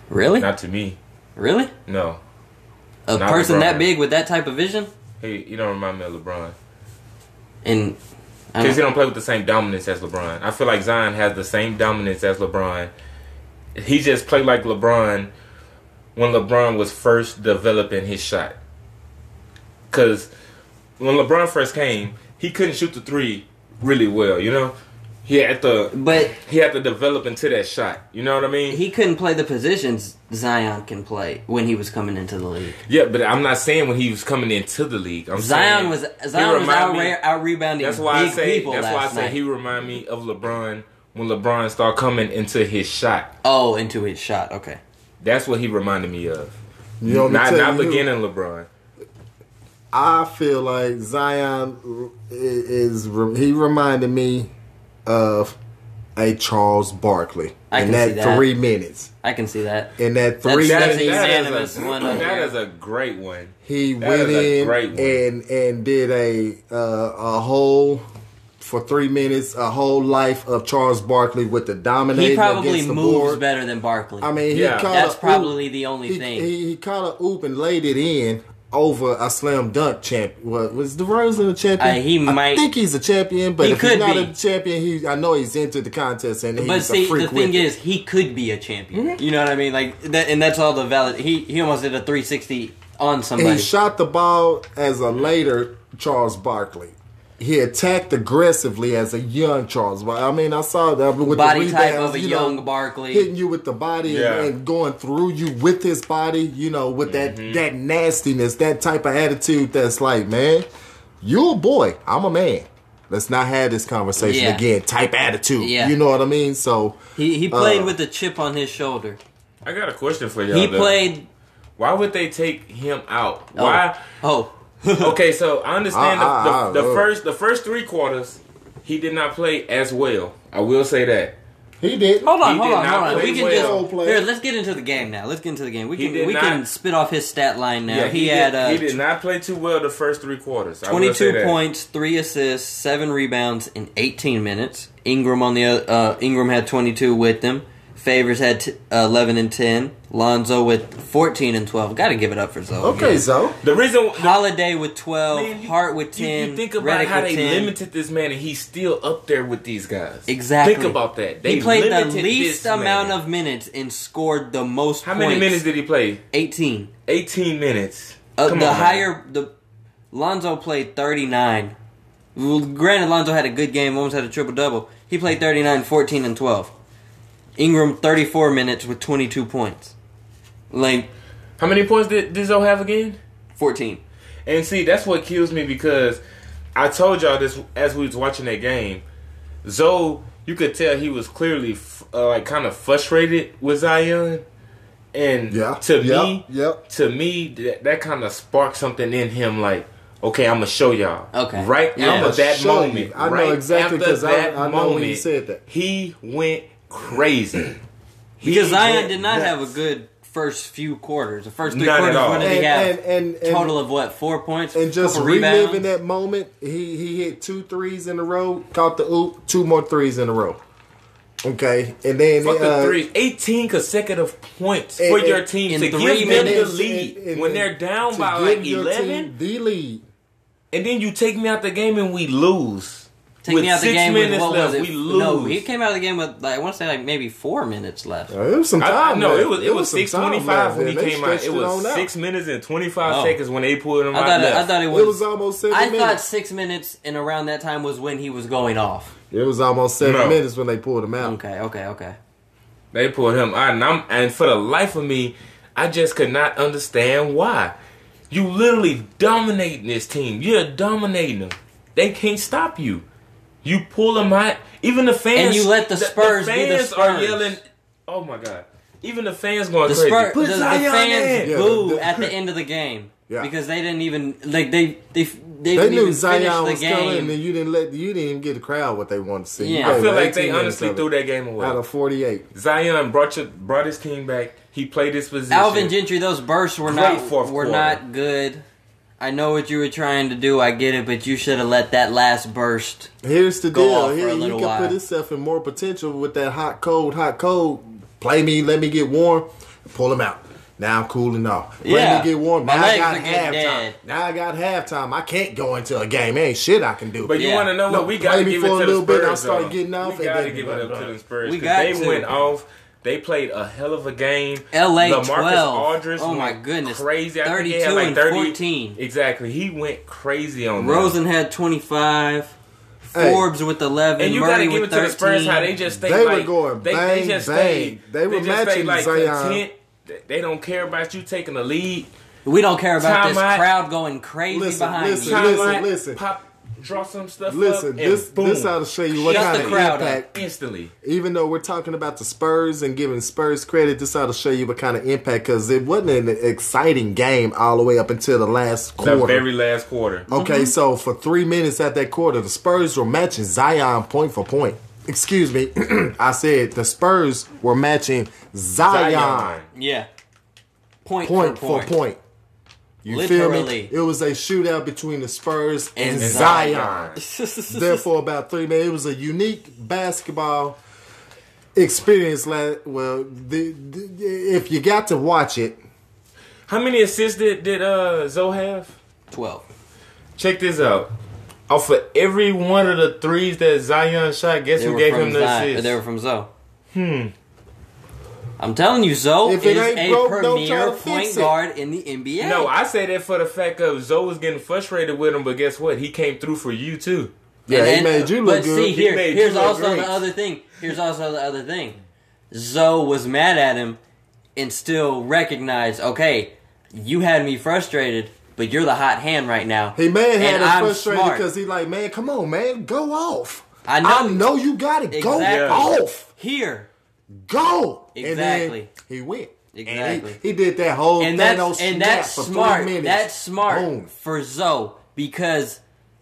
Speaker 1: Really?
Speaker 2: Not to me.
Speaker 1: really?
Speaker 2: No.
Speaker 1: A
Speaker 2: Not
Speaker 1: person that big with that type of vision?
Speaker 2: He, you don't remind me of LeBron.
Speaker 1: And
Speaker 2: Because he
Speaker 1: don't
Speaker 2: play with the same dominance as LeBron. I feel like Zion has the same dominance as LeBron. He just played like LeBron when LeBron was first developing his shot. Because when LeBron first came, he couldn't shoot the three really well, you know? He had to,
Speaker 1: But
Speaker 2: he had to develop into that shot. You know what I mean?
Speaker 1: he couldn't play the positions Zion can play when he was coming into the league.
Speaker 2: yeah, but I'm not saying when he was coming into the league. I'm
Speaker 1: Zion
Speaker 2: saying
Speaker 1: was Zion was out,
Speaker 2: me-
Speaker 1: out rebounding
Speaker 2: That's why
Speaker 1: big
Speaker 2: I say.
Speaker 1: people
Speaker 2: That's why I say
Speaker 1: night.
Speaker 2: he remind me of LeBron when LeBron started coming into his shot.
Speaker 1: oh, into his shot. Okay.
Speaker 2: That's what he reminded me of.
Speaker 3: You know,
Speaker 2: not
Speaker 3: tell
Speaker 2: not
Speaker 3: you who-
Speaker 2: beginning LeBron.
Speaker 3: I feel like Zion is, is he reminded me of a Charles Barkley
Speaker 1: I
Speaker 3: in
Speaker 1: can
Speaker 3: that,
Speaker 1: see that.
Speaker 3: three minutes.
Speaker 1: I can see that.
Speaker 3: In that
Speaker 1: That's-
Speaker 3: three
Speaker 1: that's
Speaker 2: That is,
Speaker 3: minutes,
Speaker 1: a
Speaker 2: that
Speaker 1: unanimous
Speaker 2: is a,
Speaker 1: one up
Speaker 2: that
Speaker 1: here.
Speaker 2: is a great one.
Speaker 3: he
Speaker 2: that
Speaker 3: went
Speaker 2: is a
Speaker 3: in
Speaker 2: great one.
Speaker 3: and and did a uh, a whole for three minutes a whole life of Charles Barkley with the dominating
Speaker 1: He probably
Speaker 3: the
Speaker 1: moves
Speaker 3: board.
Speaker 1: better than Barkley.
Speaker 3: I mean, he
Speaker 2: Yeah.
Speaker 3: caught
Speaker 1: That's
Speaker 3: a
Speaker 1: probably
Speaker 3: oop.
Speaker 1: the only
Speaker 3: he,
Speaker 1: thing.
Speaker 3: He, he caught a oop and laid it in over a slam dunk champ. What was DeRozan a champion?
Speaker 1: Uh, he might-
Speaker 3: I think he's a champion, but
Speaker 1: He
Speaker 3: if he's not
Speaker 1: be.
Speaker 3: a champion, he I know he's entered the contest and
Speaker 1: but
Speaker 3: he's
Speaker 1: see,
Speaker 3: a freak But see,
Speaker 1: the thing
Speaker 3: with it.
Speaker 1: is, he could be a champion.
Speaker 3: Mm-hmm.
Speaker 1: You know what I mean? Like that, and that's all the valid. He he almost did a 360 on somebody.
Speaker 3: He shot the ball as a later Charles Barkley. He attacked aggressively as a young Charles. Barkley. I mean, I saw that with
Speaker 1: Body
Speaker 3: the
Speaker 1: type of a
Speaker 3: you
Speaker 1: young
Speaker 3: know,
Speaker 1: Barkley.
Speaker 3: hitting you with the body
Speaker 2: Yeah.
Speaker 3: and, and going through you with his body. You know, with that that nastiness, that type of attitude. That's like, man, you a boy. I'm a man. Let's not have this conversation
Speaker 1: Yeah.
Speaker 3: again. Type attitude.
Speaker 1: Yeah.
Speaker 3: You know what I mean? So
Speaker 1: He he played
Speaker 3: Uh,
Speaker 1: with a chip on his shoulder.
Speaker 2: I got a question for y'all.
Speaker 1: He
Speaker 2: though.
Speaker 1: played.
Speaker 2: Why would they take him out?
Speaker 1: Oh.
Speaker 2: Why?
Speaker 1: Oh,
Speaker 2: Okay, so I understand
Speaker 3: I- I-
Speaker 2: the,
Speaker 3: I-
Speaker 2: the, the
Speaker 3: uh.
Speaker 2: first the first three quarters he did not play as well. I will say that.
Speaker 3: he did.
Speaker 1: hold on,
Speaker 2: He
Speaker 1: hold on, hold on. We can
Speaker 2: well.
Speaker 1: just
Speaker 3: Player.
Speaker 1: here. Let's get into the game now. Let's get into the game. We can we
Speaker 2: not-
Speaker 1: can spit off his stat line now.
Speaker 2: Yeah,
Speaker 1: he,
Speaker 2: he,
Speaker 1: had
Speaker 2: did,
Speaker 1: uh,
Speaker 2: he did not play too well the first three quarters. I will say
Speaker 1: 22 points, 3 assists, 7 rebounds in 18 minutes. Ingram on the uh, Ingram had 22 with them. Favors had t- 11 and 10. Lonzo with 14 and 12. Got to give it up for Zoe.
Speaker 3: Okay,
Speaker 1: again.
Speaker 3: so
Speaker 2: The reason
Speaker 1: Holiday with 12,
Speaker 2: Man, you-
Speaker 1: Hart with
Speaker 2: you-
Speaker 1: 10,
Speaker 2: You, think about
Speaker 1: Redick
Speaker 2: how they
Speaker 1: 10.
Speaker 2: limited this man, and he's still up there with these guys.
Speaker 1: Exactly.
Speaker 2: Think about that. They
Speaker 1: he played the least amount
Speaker 2: man.
Speaker 1: of minutes and scored the most
Speaker 2: How
Speaker 1: points.
Speaker 2: many minutes did he play?
Speaker 1: 18.
Speaker 2: 18 minutes.
Speaker 1: Uh,
Speaker 2: Come
Speaker 1: the
Speaker 2: on, man.
Speaker 1: higher the Lonzo played 39. Well, granted, Lonzo had a good game, almost had a triple double. He played 39, 14, and 12. Ingram 34 minutes with 22 points. Like
Speaker 2: How many points did, did Zoe have again?
Speaker 1: 14.
Speaker 2: And see, that's what kills me because I told y'all this as we was watching that game. Zoe, you could tell he was clearly f- uh, like kind of frustrated with Zion, and
Speaker 3: yeah,
Speaker 2: to
Speaker 3: yep,
Speaker 2: me,
Speaker 3: yep.
Speaker 2: to me, that, that kind of sparked something in him. Like, okay, I'm gonna show y'all.
Speaker 1: Okay.
Speaker 2: right
Speaker 1: Yeah.
Speaker 2: after
Speaker 1: I'ma
Speaker 2: that moment,
Speaker 3: you. I know exactly because I-
Speaker 2: that
Speaker 3: I know when he said that.
Speaker 2: he went crazy.
Speaker 1: Because
Speaker 2: He
Speaker 1: Zion did not have a good first few quarters. The first three
Speaker 2: Not at
Speaker 1: quarters,
Speaker 2: all.
Speaker 1: what did he
Speaker 3: And,
Speaker 1: have?
Speaker 3: and, and, and,
Speaker 1: Total of what? Four points?
Speaker 3: and just
Speaker 1: Couple
Speaker 3: reliving
Speaker 1: rebounds?
Speaker 3: that moment, he he hit two threes in a row, caught the oop, two more threes in a row. Okay, and then
Speaker 2: Fuck the
Speaker 3: uh,
Speaker 2: three. 18 consecutive points
Speaker 3: and-
Speaker 2: for
Speaker 3: and-
Speaker 2: your team
Speaker 1: in
Speaker 2: to
Speaker 1: three
Speaker 2: give them the
Speaker 1: minutes.
Speaker 2: lead
Speaker 3: and- and-
Speaker 2: when they're down
Speaker 3: to
Speaker 2: by
Speaker 3: give
Speaker 2: like
Speaker 3: your
Speaker 2: 11,
Speaker 3: team the lead.
Speaker 2: and then you take me out the game and we lose.
Speaker 1: Take
Speaker 2: with
Speaker 1: me out the
Speaker 2: six
Speaker 1: game with
Speaker 2: minutes
Speaker 1: what
Speaker 2: left,
Speaker 1: was it?
Speaker 2: we lose.
Speaker 1: No, he came out of the game with like, I want to say like maybe four minutes left.
Speaker 3: Uh, it was some
Speaker 2: I,
Speaker 3: time.
Speaker 2: I know
Speaker 3: left.
Speaker 2: it was it was
Speaker 3: some
Speaker 2: six
Speaker 3: time
Speaker 2: twenty five
Speaker 3: left,
Speaker 2: when he came out. It was
Speaker 3: on out.
Speaker 2: six minutes and twenty five
Speaker 1: Oh.
Speaker 2: seconds when they pulled him
Speaker 1: I
Speaker 2: out.
Speaker 1: thought it. I thought it was.
Speaker 3: It was almost seven
Speaker 1: I thought six minutes and around that time was when he was going off.
Speaker 3: It was almost seven
Speaker 2: No.
Speaker 3: minutes when they pulled him out.
Speaker 1: Okay, okay, okay.
Speaker 2: They pulled him out, and I'm and for the life of me, I just could not understand why. You literally dominating this team. You're dominating them. They can't stop you. You pull them out. Even the fans.
Speaker 1: And you let the Spurs be the
Speaker 2: fans are
Speaker 1: Spurs.
Speaker 2: yelling. Oh my god! Even the fans going
Speaker 1: The,
Speaker 2: crazy.
Speaker 1: Spur,
Speaker 2: Put
Speaker 1: the, the fans
Speaker 2: in.
Speaker 3: Yeah,
Speaker 1: boo
Speaker 3: the- the-
Speaker 1: at the end of the game
Speaker 3: Yeah.
Speaker 1: because they didn't even like they they they,
Speaker 3: They
Speaker 1: didn't
Speaker 3: knew
Speaker 1: even
Speaker 3: Zion
Speaker 1: finish
Speaker 3: was
Speaker 1: the
Speaker 3: coming,
Speaker 1: game.
Speaker 3: and you didn't let you didn't even get the crowd what they wanted to see.
Speaker 1: Yeah.
Speaker 2: I feel like they honestly threw that game away.
Speaker 3: out of forty eight.
Speaker 2: Zion brought your, brought his team back. He played his position.
Speaker 1: Alvin Gentry, those bursts were
Speaker 2: Great
Speaker 1: not
Speaker 2: fourth
Speaker 1: were
Speaker 2: quarter.
Speaker 1: not good. I know what you were trying to do. I get it, but you should have let that last burst.
Speaker 3: Here's the
Speaker 1: Go
Speaker 3: deal. Here you can
Speaker 1: while.
Speaker 3: put yourself in more potential with that hot cold, hot cold. Play me, let me get warm, pull him out. Now I'm cooling off. Play
Speaker 1: Yeah.
Speaker 3: me get warm.
Speaker 1: My
Speaker 3: Now I
Speaker 1: legs
Speaker 3: got
Speaker 1: are getting
Speaker 3: halftime.
Speaker 1: dead.
Speaker 3: Now I got halftime. I can't go into a game. Ain't shit I can do.
Speaker 2: But you
Speaker 1: Yeah.
Speaker 2: want to know
Speaker 3: No,
Speaker 2: what? We got to
Speaker 3: me
Speaker 2: give it
Speaker 3: a
Speaker 2: to the
Speaker 3: little bit,
Speaker 2: Spurs.
Speaker 3: I'll start getting off,
Speaker 2: We
Speaker 3: and
Speaker 2: got to
Speaker 3: then-
Speaker 2: give it up to the Spurs.
Speaker 1: We
Speaker 2: 'cause
Speaker 1: got
Speaker 2: they
Speaker 1: to.
Speaker 2: went off. They played a hell of a game.
Speaker 1: LA
Speaker 2: LaMarcus
Speaker 1: 12.
Speaker 2: Aldridge
Speaker 1: Oh my
Speaker 2: went
Speaker 1: goodness.
Speaker 2: crazy. I think he
Speaker 1: 32
Speaker 2: had like
Speaker 1: and
Speaker 2: 30
Speaker 1: 14.
Speaker 2: Exactly. He went crazy on them.
Speaker 1: Rosen had 25.
Speaker 3: Hey.
Speaker 1: Forbes with eleven,
Speaker 2: And you gotta give it
Speaker 1: with
Speaker 2: to the
Speaker 1: thirteen.
Speaker 2: Spurs how they just stay
Speaker 3: They were going
Speaker 2: they,
Speaker 3: bang,
Speaker 2: they just
Speaker 3: bang.
Speaker 2: stay
Speaker 3: They were
Speaker 2: just
Speaker 3: matching
Speaker 2: like
Speaker 3: Zion.
Speaker 2: content. They don't care about you taking the lead.
Speaker 1: we don't care about this
Speaker 2: Timeout.
Speaker 1: crowd going crazy
Speaker 3: Listen,
Speaker 1: behind
Speaker 3: listen,
Speaker 1: you.
Speaker 3: listen,
Speaker 2: Timeout,
Speaker 3: listen.
Speaker 2: Pop, draw some stuff
Speaker 3: Listen,
Speaker 2: up, and
Speaker 3: this
Speaker 2: boom,
Speaker 3: this how to show you what
Speaker 1: Shut
Speaker 3: kind
Speaker 1: the
Speaker 3: of
Speaker 1: crowd up.
Speaker 3: impact.
Speaker 2: instantly.
Speaker 3: Even though we're talking about the Spurs and giving Spurs credit, this how to show you what kind of impact because it wasn't an exciting game all the way up until the last
Speaker 2: The
Speaker 3: quarter.
Speaker 2: very last quarter.
Speaker 3: Okay, mm-hmm. so for three minutes at that quarter, the Spurs were matching Zion point for point. Excuse me, I said the Spurs were matching Zion,
Speaker 2: Zion.
Speaker 1: Yeah, point,
Speaker 3: point
Speaker 1: for
Speaker 3: for
Speaker 1: point.
Speaker 3: point. You feel
Speaker 1: Literally.
Speaker 3: me? It was a shootout between the Spurs and,
Speaker 1: And
Speaker 3: Zion. Therefore, about three minutes, it was a unique basketball experience. Well, the, the, if you got to watch it,
Speaker 2: How many assists did, did uh, Zoe have?
Speaker 1: Twelve.
Speaker 2: Check this out. Off of every one of the threes that Zion shot, guess
Speaker 1: They
Speaker 2: who gave him the
Speaker 1: Zion-
Speaker 2: assist?
Speaker 1: They were from Zoe. Hmm. I'm telling you, Zoe
Speaker 3: If it
Speaker 1: is
Speaker 3: ain't
Speaker 1: a
Speaker 3: broke, don't try
Speaker 1: premier
Speaker 3: to fix
Speaker 1: point
Speaker 3: it.
Speaker 1: guard in the NBA.
Speaker 2: No, I say that for the fact of Zoe was getting frustrated with him, but guess what? He came through for you too.
Speaker 3: yeah, he made you look
Speaker 1: but
Speaker 3: good.
Speaker 1: see,
Speaker 2: He
Speaker 1: here,
Speaker 2: made
Speaker 1: here's
Speaker 2: look
Speaker 1: also
Speaker 2: great.
Speaker 1: the other thing. Here's also the other thing. Zoe was mad at him and still recognized, okay, you had me frustrated, but you're the hot hand right now.
Speaker 3: He man had
Speaker 1: and
Speaker 3: us
Speaker 1: I'm
Speaker 3: frustrated
Speaker 1: smart.
Speaker 3: because he like, man, come on, man, go off.
Speaker 1: I know-
Speaker 3: I know you got it. Go
Speaker 1: Exactly.
Speaker 3: off.
Speaker 1: Here.
Speaker 3: Go.
Speaker 1: Exactly.
Speaker 3: And then he went.
Speaker 1: Exactly.
Speaker 3: he, he did that whole
Speaker 1: and
Speaker 3: Thanos
Speaker 1: that's and that's smart. That's smart
Speaker 3: Boom.
Speaker 1: for Zoe because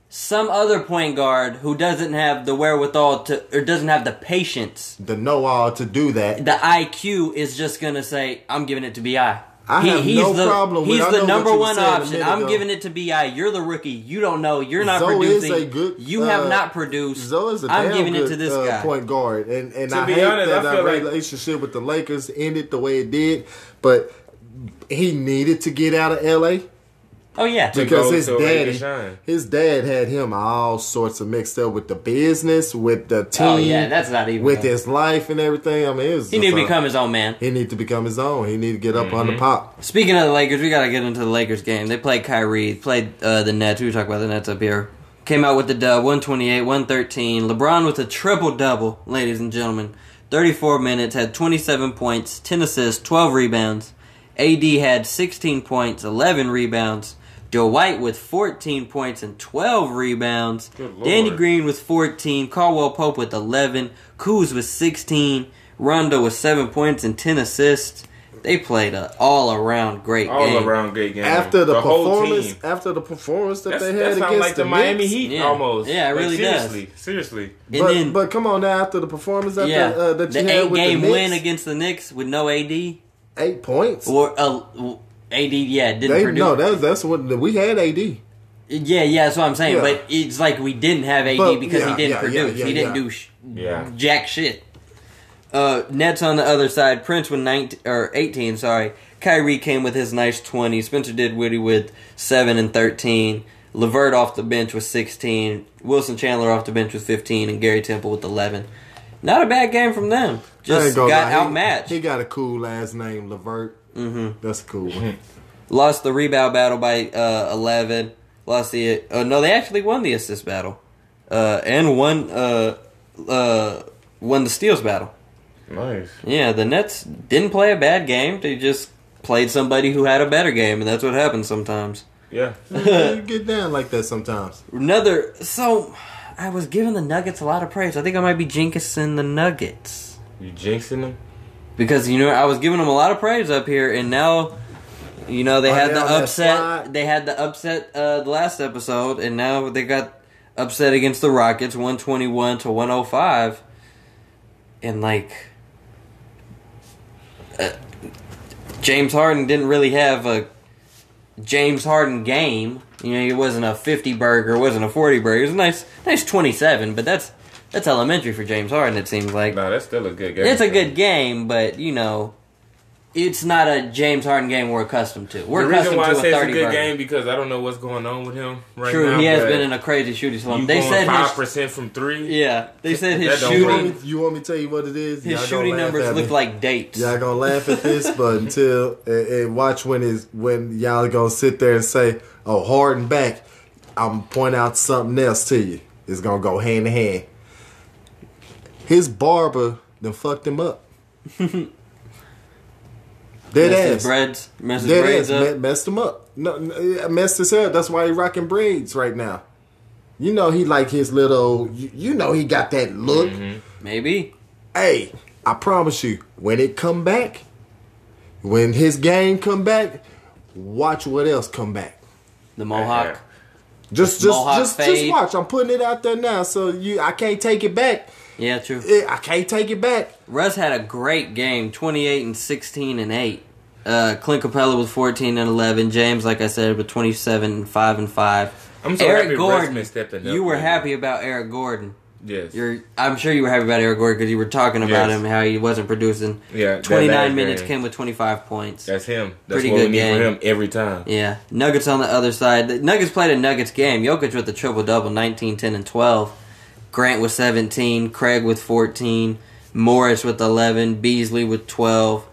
Speaker 1: some other point guard who doesn't have the wherewithal to or doesn't have the patience,
Speaker 3: The know all to do that.
Speaker 1: the IQ is just gonna say, "I'm giving it to Bi."
Speaker 3: I have
Speaker 1: he's
Speaker 3: no
Speaker 1: the,
Speaker 3: problem
Speaker 1: He's the number one option. I'm
Speaker 3: ago.
Speaker 1: giving it to Bi. You're the rookie. You don't know. You're not
Speaker 3: Zoe is
Speaker 1: producing.
Speaker 3: a good.
Speaker 1: you have
Speaker 3: uh,
Speaker 1: not produced.
Speaker 3: Zoe is a
Speaker 1: I'm giving
Speaker 3: good,
Speaker 1: it to this
Speaker 3: uh,
Speaker 1: guy.
Speaker 3: point guard, and and
Speaker 2: To
Speaker 3: I
Speaker 2: be
Speaker 3: hate
Speaker 2: honest,
Speaker 3: that
Speaker 2: I
Speaker 3: our
Speaker 2: feel like-
Speaker 3: relationship with the Lakers ended the way it did. But he needed to get out of LA
Speaker 1: Oh yeah.
Speaker 3: Because his
Speaker 2: so he
Speaker 3: daddy, his dad had him all sorts of mixed up with the business, with the team,
Speaker 1: Oh yeah. That's not even.
Speaker 3: with his life and everything. I mean, it was
Speaker 1: he
Speaker 3: just
Speaker 1: need to become his own man.
Speaker 3: He need to become his own. He need to get up
Speaker 2: Mm-hmm.
Speaker 3: on the pop.
Speaker 1: Speaking of the Lakers, we gotta get into the Lakers game. They played Kyrie, played uh, the Nets. We were talking about the Nets up here. Came out with the dub, 128, 113. LeBron with a triple double, ladies and gentlemen. 34 minutes, had 27 points, 10 assists, 12 rebounds. AD had 16 points, 11 rebounds. Joe White with 14 points and 12 rebounds. Danny Green with 14. Caldwell Pope with 11. Kuz with 16. Rondo with 7 points and 10 assists. They played a all around great
Speaker 2: All
Speaker 1: game.
Speaker 2: around great game.
Speaker 3: After the,
Speaker 2: whole
Speaker 3: performance,
Speaker 2: team.
Speaker 3: after the performance that
Speaker 2: That's,
Speaker 3: they had
Speaker 2: sounds
Speaker 3: against
Speaker 2: like the,
Speaker 3: the
Speaker 2: Miami
Speaker 3: Knicks,
Speaker 2: Heat
Speaker 1: Yeah.
Speaker 2: almost.
Speaker 1: Yeah, it
Speaker 2: Like,
Speaker 1: really does.
Speaker 2: seriously, Seriously.
Speaker 1: And
Speaker 3: but,
Speaker 1: then
Speaker 3: but come on now, after the performance that,
Speaker 1: yeah,
Speaker 3: the, uh, that you
Speaker 1: the
Speaker 3: had
Speaker 1: eight
Speaker 3: with
Speaker 1: game
Speaker 3: the Knicks,
Speaker 1: win against the Knicks with no AD
Speaker 3: eight points.
Speaker 1: or uh, AD, yeah, didn't
Speaker 3: They,
Speaker 1: produce.
Speaker 3: no, that's that's what we had. AD.
Speaker 1: yeah, yeah, that's what I'm saying.
Speaker 3: Yeah.
Speaker 1: But it's like we didn't have AD
Speaker 3: But,
Speaker 1: because
Speaker 3: yeah,
Speaker 1: he didn't
Speaker 3: yeah,
Speaker 1: produce.
Speaker 3: yeah,
Speaker 1: he didn't
Speaker 3: yeah.
Speaker 1: do sh-
Speaker 2: Yeah.
Speaker 1: jack shit. Uh, Nets on the other side. Prince with 19 or 18. Sorry. Kyrie came with his nice 20. Spencer Dinwiddie with seven and 13. Levert off the bench with 16. Wilson Chandler off the bench with 15, and Gary Temple with 11. Not a bad game from them. Just got
Speaker 3: lie, he-
Speaker 1: outmatched.
Speaker 3: He, got a cool last name, Levert. Mm-hmm. That's a cool one.
Speaker 1: Lost the rebound battle by uh, 11. Lost the. Uh, no, they actually won the assist battle. Uh, and won, uh, uh, won the steals battle.
Speaker 2: Nice.
Speaker 1: Yeah, the Nets didn't play a bad game. They just played somebody who had a better game, and that's what happens sometimes.
Speaker 2: Yeah.
Speaker 3: you get down like that sometimes.
Speaker 1: Another. So, I was giving the Nuggets a lot of praise. I think I might be jinxing the Nuggets.
Speaker 2: You jinxing them?
Speaker 1: Because, you know, I was giving them a lot of praise up here, and now. You know they
Speaker 3: Are
Speaker 1: had the upset. They had the upset uh, the last episode, and now they got upset against the Rockets, one twenty one to one hundred five, and like uh, James Harden didn't really have a James Harden game. You know, it wasn't a fifty burger, it wasn't a forty burger. It was a nice, nice twenty seven, but that's that's elementary for James Harden. It seems like
Speaker 2: No, that's still a good game.
Speaker 1: it's a good game, but you know, it's not a James Harden game we're accustomed to. We're
Speaker 2: The reason
Speaker 1: accustomed
Speaker 2: why I say
Speaker 1: a
Speaker 2: it's a good
Speaker 1: burger.
Speaker 2: game because I don't know what's going on with him right
Speaker 1: True,
Speaker 2: now.
Speaker 1: he has been in a crazy shooting slump. They said
Speaker 2: five percent from three.
Speaker 1: yeah, they said his
Speaker 2: That don't
Speaker 3: You want,
Speaker 1: shooting
Speaker 3: me, you want me to tell you what it is?
Speaker 1: his shooting numbers look like dates.
Speaker 3: Y'all gonna laugh at this, but until and, and watch when is when y'all gonna sit there and say, "Oh, Harden back," I'm point out something else to you. It's gonna go hand in hand. His barber then fucked him up. Dead
Speaker 1: Messed his
Speaker 3: ass.
Speaker 1: braids, messed
Speaker 3: Dead
Speaker 1: braids
Speaker 3: ass.
Speaker 1: up.
Speaker 3: Messed him up. No, no, messed his hair. That's why he rocking braids right now. You know he like his little. You, you know he got that look.
Speaker 1: Mm-hmm. Maybe.
Speaker 3: Hey, I promise you, when it come back, when his game come back, watch what else come back.
Speaker 1: The mohawk.
Speaker 3: Just,
Speaker 1: The
Speaker 3: just,
Speaker 1: mohawk
Speaker 3: just, just watch. I'm putting it out there now, so you, I can't take it back.
Speaker 1: Yeah, true.
Speaker 3: I can't take it back.
Speaker 1: Russ had a great game, 28 and 16 and 8. Uh, Clint Capela with 14 and 11. James, like I said, with 27 and 5 and 5.
Speaker 2: I'm so
Speaker 1: Eric
Speaker 2: happy
Speaker 1: Gordon,
Speaker 2: Russman stepping up.
Speaker 1: you were
Speaker 2: man.
Speaker 1: happy about Eric Gordon.
Speaker 2: Yes.
Speaker 1: You're, I'm sure you were happy about Eric Gordon because you were talking about
Speaker 2: Yes.
Speaker 1: him how he wasn't producing.
Speaker 2: Yeah, that
Speaker 1: 29 minutes
Speaker 2: game.
Speaker 1: came with 25 points.
Speaker 2: That's him. That's
Speaker 1: Pretty
Speaker 2: what
Speaker 1: good
Speaker 2: we need
Speaker 1: game.
Speaker 2: for him every time.
Speaker 1: Yeah, Nuggets on the other side. The Nuggets played a Nuggets game. Jokic with the triple double, 19, 10, and 12. Grant with 17. Craig with 14. Morris with 11. Beasley with 12.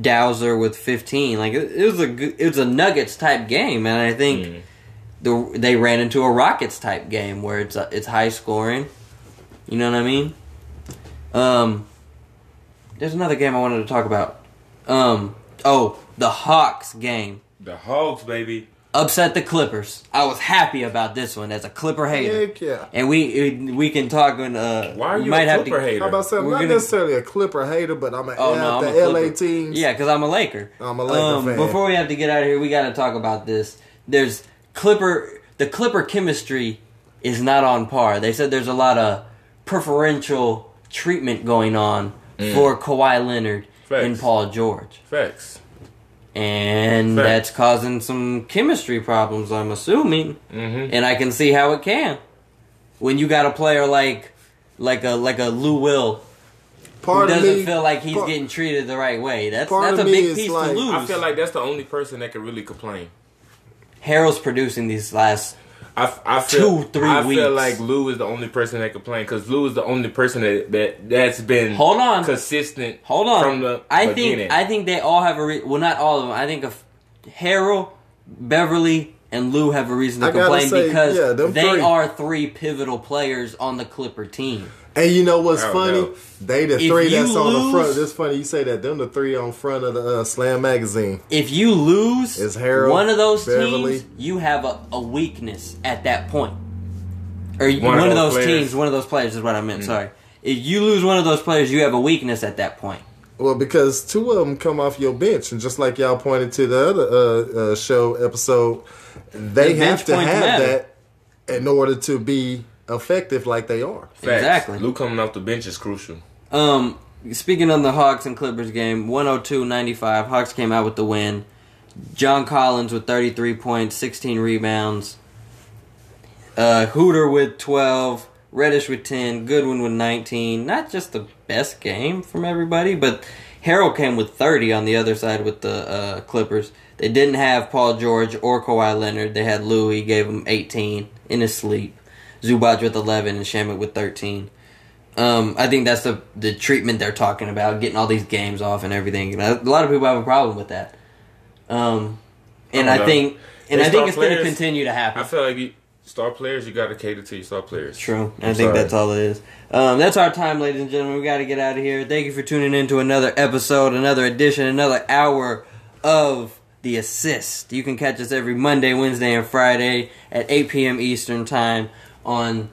Speaker 1: Dozier with 15. Like it, it was a it was a Nuggets type game, and I think
Speaker 2: Mm.
Speaker 1: the they ran into a Rockets type game where it's uh, it's high scoring. You know what I mean? Um, there's another game I wanted to talk about. Um, oh, the Hawks game
Speaker 2: The Hawks, baby.
Speaker 1: Upset the Clippers. I was happy about this one as a Clipper hater.
Speaker 3: Heck yeah.
Speaker 1: And we we can talk when uh
Speaker 2: Why are you
Speaker 1: might
Speaker 2: a
Speaker 1: have
Speaker 2: Clipper
Speaker 1: to,
Speaker 2: hater?
Speaker 3: How about saying
Speaker 1: We're
Speaker 3: not
Speaker 1: gonna-
Speaker 3: necessarily a Clipper hater, but I'm a
Speaker 1: Oh no, I'm
Speaker 3: the
Speaker 1: a
Speaker 3: LA
Speaker 1: Clipper.
Speaker 3: teams.
Speaker 1: Yeah, because I'm a Laker.
Speaker 3: I'm a Laker
Speaker 1: um,
Speaker 3: fan.
Speaker 1: Before we have to get out of here, we got to talk about this. There's Clipper. The Clipper chemistry is not on par. They said there's a lot of preferential treatment going on for Kawhi Leonard and Paul George,
Speaker 2: Facts.
Speaker 1: And
Speaker 2: Facts.
Speaker 1: that's causing some chemistry problems. I'm assuming,
Speaker 2: Mm-hmm.
Speaker 1: and I can see how it can when you got a player like like a like a Lou Will
Speaker 3: part
Speaker 1: who doesn't
Speaker 3: me,
Speaker 1: feel like he's
Speaker 3: part-
Speaker 1: getting treated the right way. That's that's a big piece
Speaker 3: like-
Speaker 1: to lose.
Speaker 2: I feel like that's the only person that can really complain.
Speaker 1: Harrell's producing these last.
Speaker 2: I, f- I feel,
Speaker 1: Two, three
Speaker 2: I
Speaker 1: weeks.
Speaker 2: feel like Lou is the only person that complain because Lou is the only person that, that that's been
Speaker 1: Hold on.
Speaker 2: consistent.
Speaker 1: Hold on.
Speaker 2: from the
Speaker 1: I
Speaker 2: beginning.
Speaker 1: think I think they all have a re- well, not all of them. I think of Harrell, Beverley, and Lou have a reason to
Speaker 3: I
Speaker 1: complain
Speaker 3: say,
Speaker 1: because
Speaker 3: yeah,
Speaker 1: they
Speaker 3: three.
Speaker 1: are three pivotal players on the Clipper team.
Speaker 3: And you know what's funny?
Speaker 2: know.
Speaker 3: They the
Speaker 1: If
Speaker 3: three
Speaker 1: you
Speaker 3: that's on the front. It's funny you say that. Them the three on front of the uh, Slam magazine.
Speaker 1: If you lose
Speaker 3: It's Harrell,
Speaker 1: one of those
Speaker 3: Beverley.
Speaker 1: teams, you have a, a weakness at that point. Or one,
Speaker 2: One
Speaker 1: of
Speaker 2: of
Speaker 1: those,
Speaker 2: those
Speaker 1: teams, one of those players is what I meant. Sorry. If you lose one of those players, you have a weakness at that point.
Speaker 3: Well, because two of them come off your bench, and just like y'all pointed to the other uh, uh, show episode, they
Speaker 1: The
Speaker 3: have to have
Speaker 1: matter.
Speaker 3: that in order to be effective like they are.
Speaker 2: Facts.
Speaker 1: Exactly.
Speaker 2: Lou coming off the bench is crucial.
Speaker 1: Um, speaking on the Hawks and Clippers game, 102-95, Hawks came out with the win. John Collins with 33 points, 16 rebounds. Uh, Huerter with 12, Reddish with 10, Goodwin with 19. Not just the best game from everybody, but Harrell came with 30 on the other side with the uh, Clippers. They didn't have Paul George or Kawhi Leonard. They had Lou. He gave him 18 in his sleep. Zubac with 11 and Shamet with 13. Um, I think that's the the treatment they're talking about, getting all these games off and everything. And A lot of people have a problem with that. Um, and
Speaker 2: I
Speaker 1: I, think and
Speaker 2: They
Speaker 1: I think it's going to continue to happen.
Speaker 2: I feel like you, star players, you got to cater to your star players.
Speaker 1: True. I
Speaker 2: I'm
Speaker 1: think
Speaker 2: sorry.
Speaker 1: that's all it is. Um, that's our time, ladies and gentlemen. We got to get out of here. Thank you for tuning in to another episode, another edition, another hour of The Assist. You can catch us every Monday, Wednesday, and Friday at 8 p.m. Eastern Time on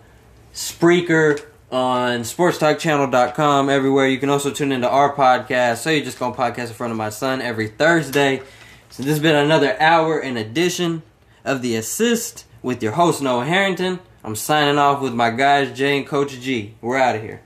Speaker 1: Spreaker, on sportstalkchannel.com, everywhere. You can also tune into our podcast. So you just go podcast in front of my son every Thursday. So this has been another hour and edition of The Assist with your host, Noah Harrington. I'm signing off with my guys, Jay and Coach G. We're out of here.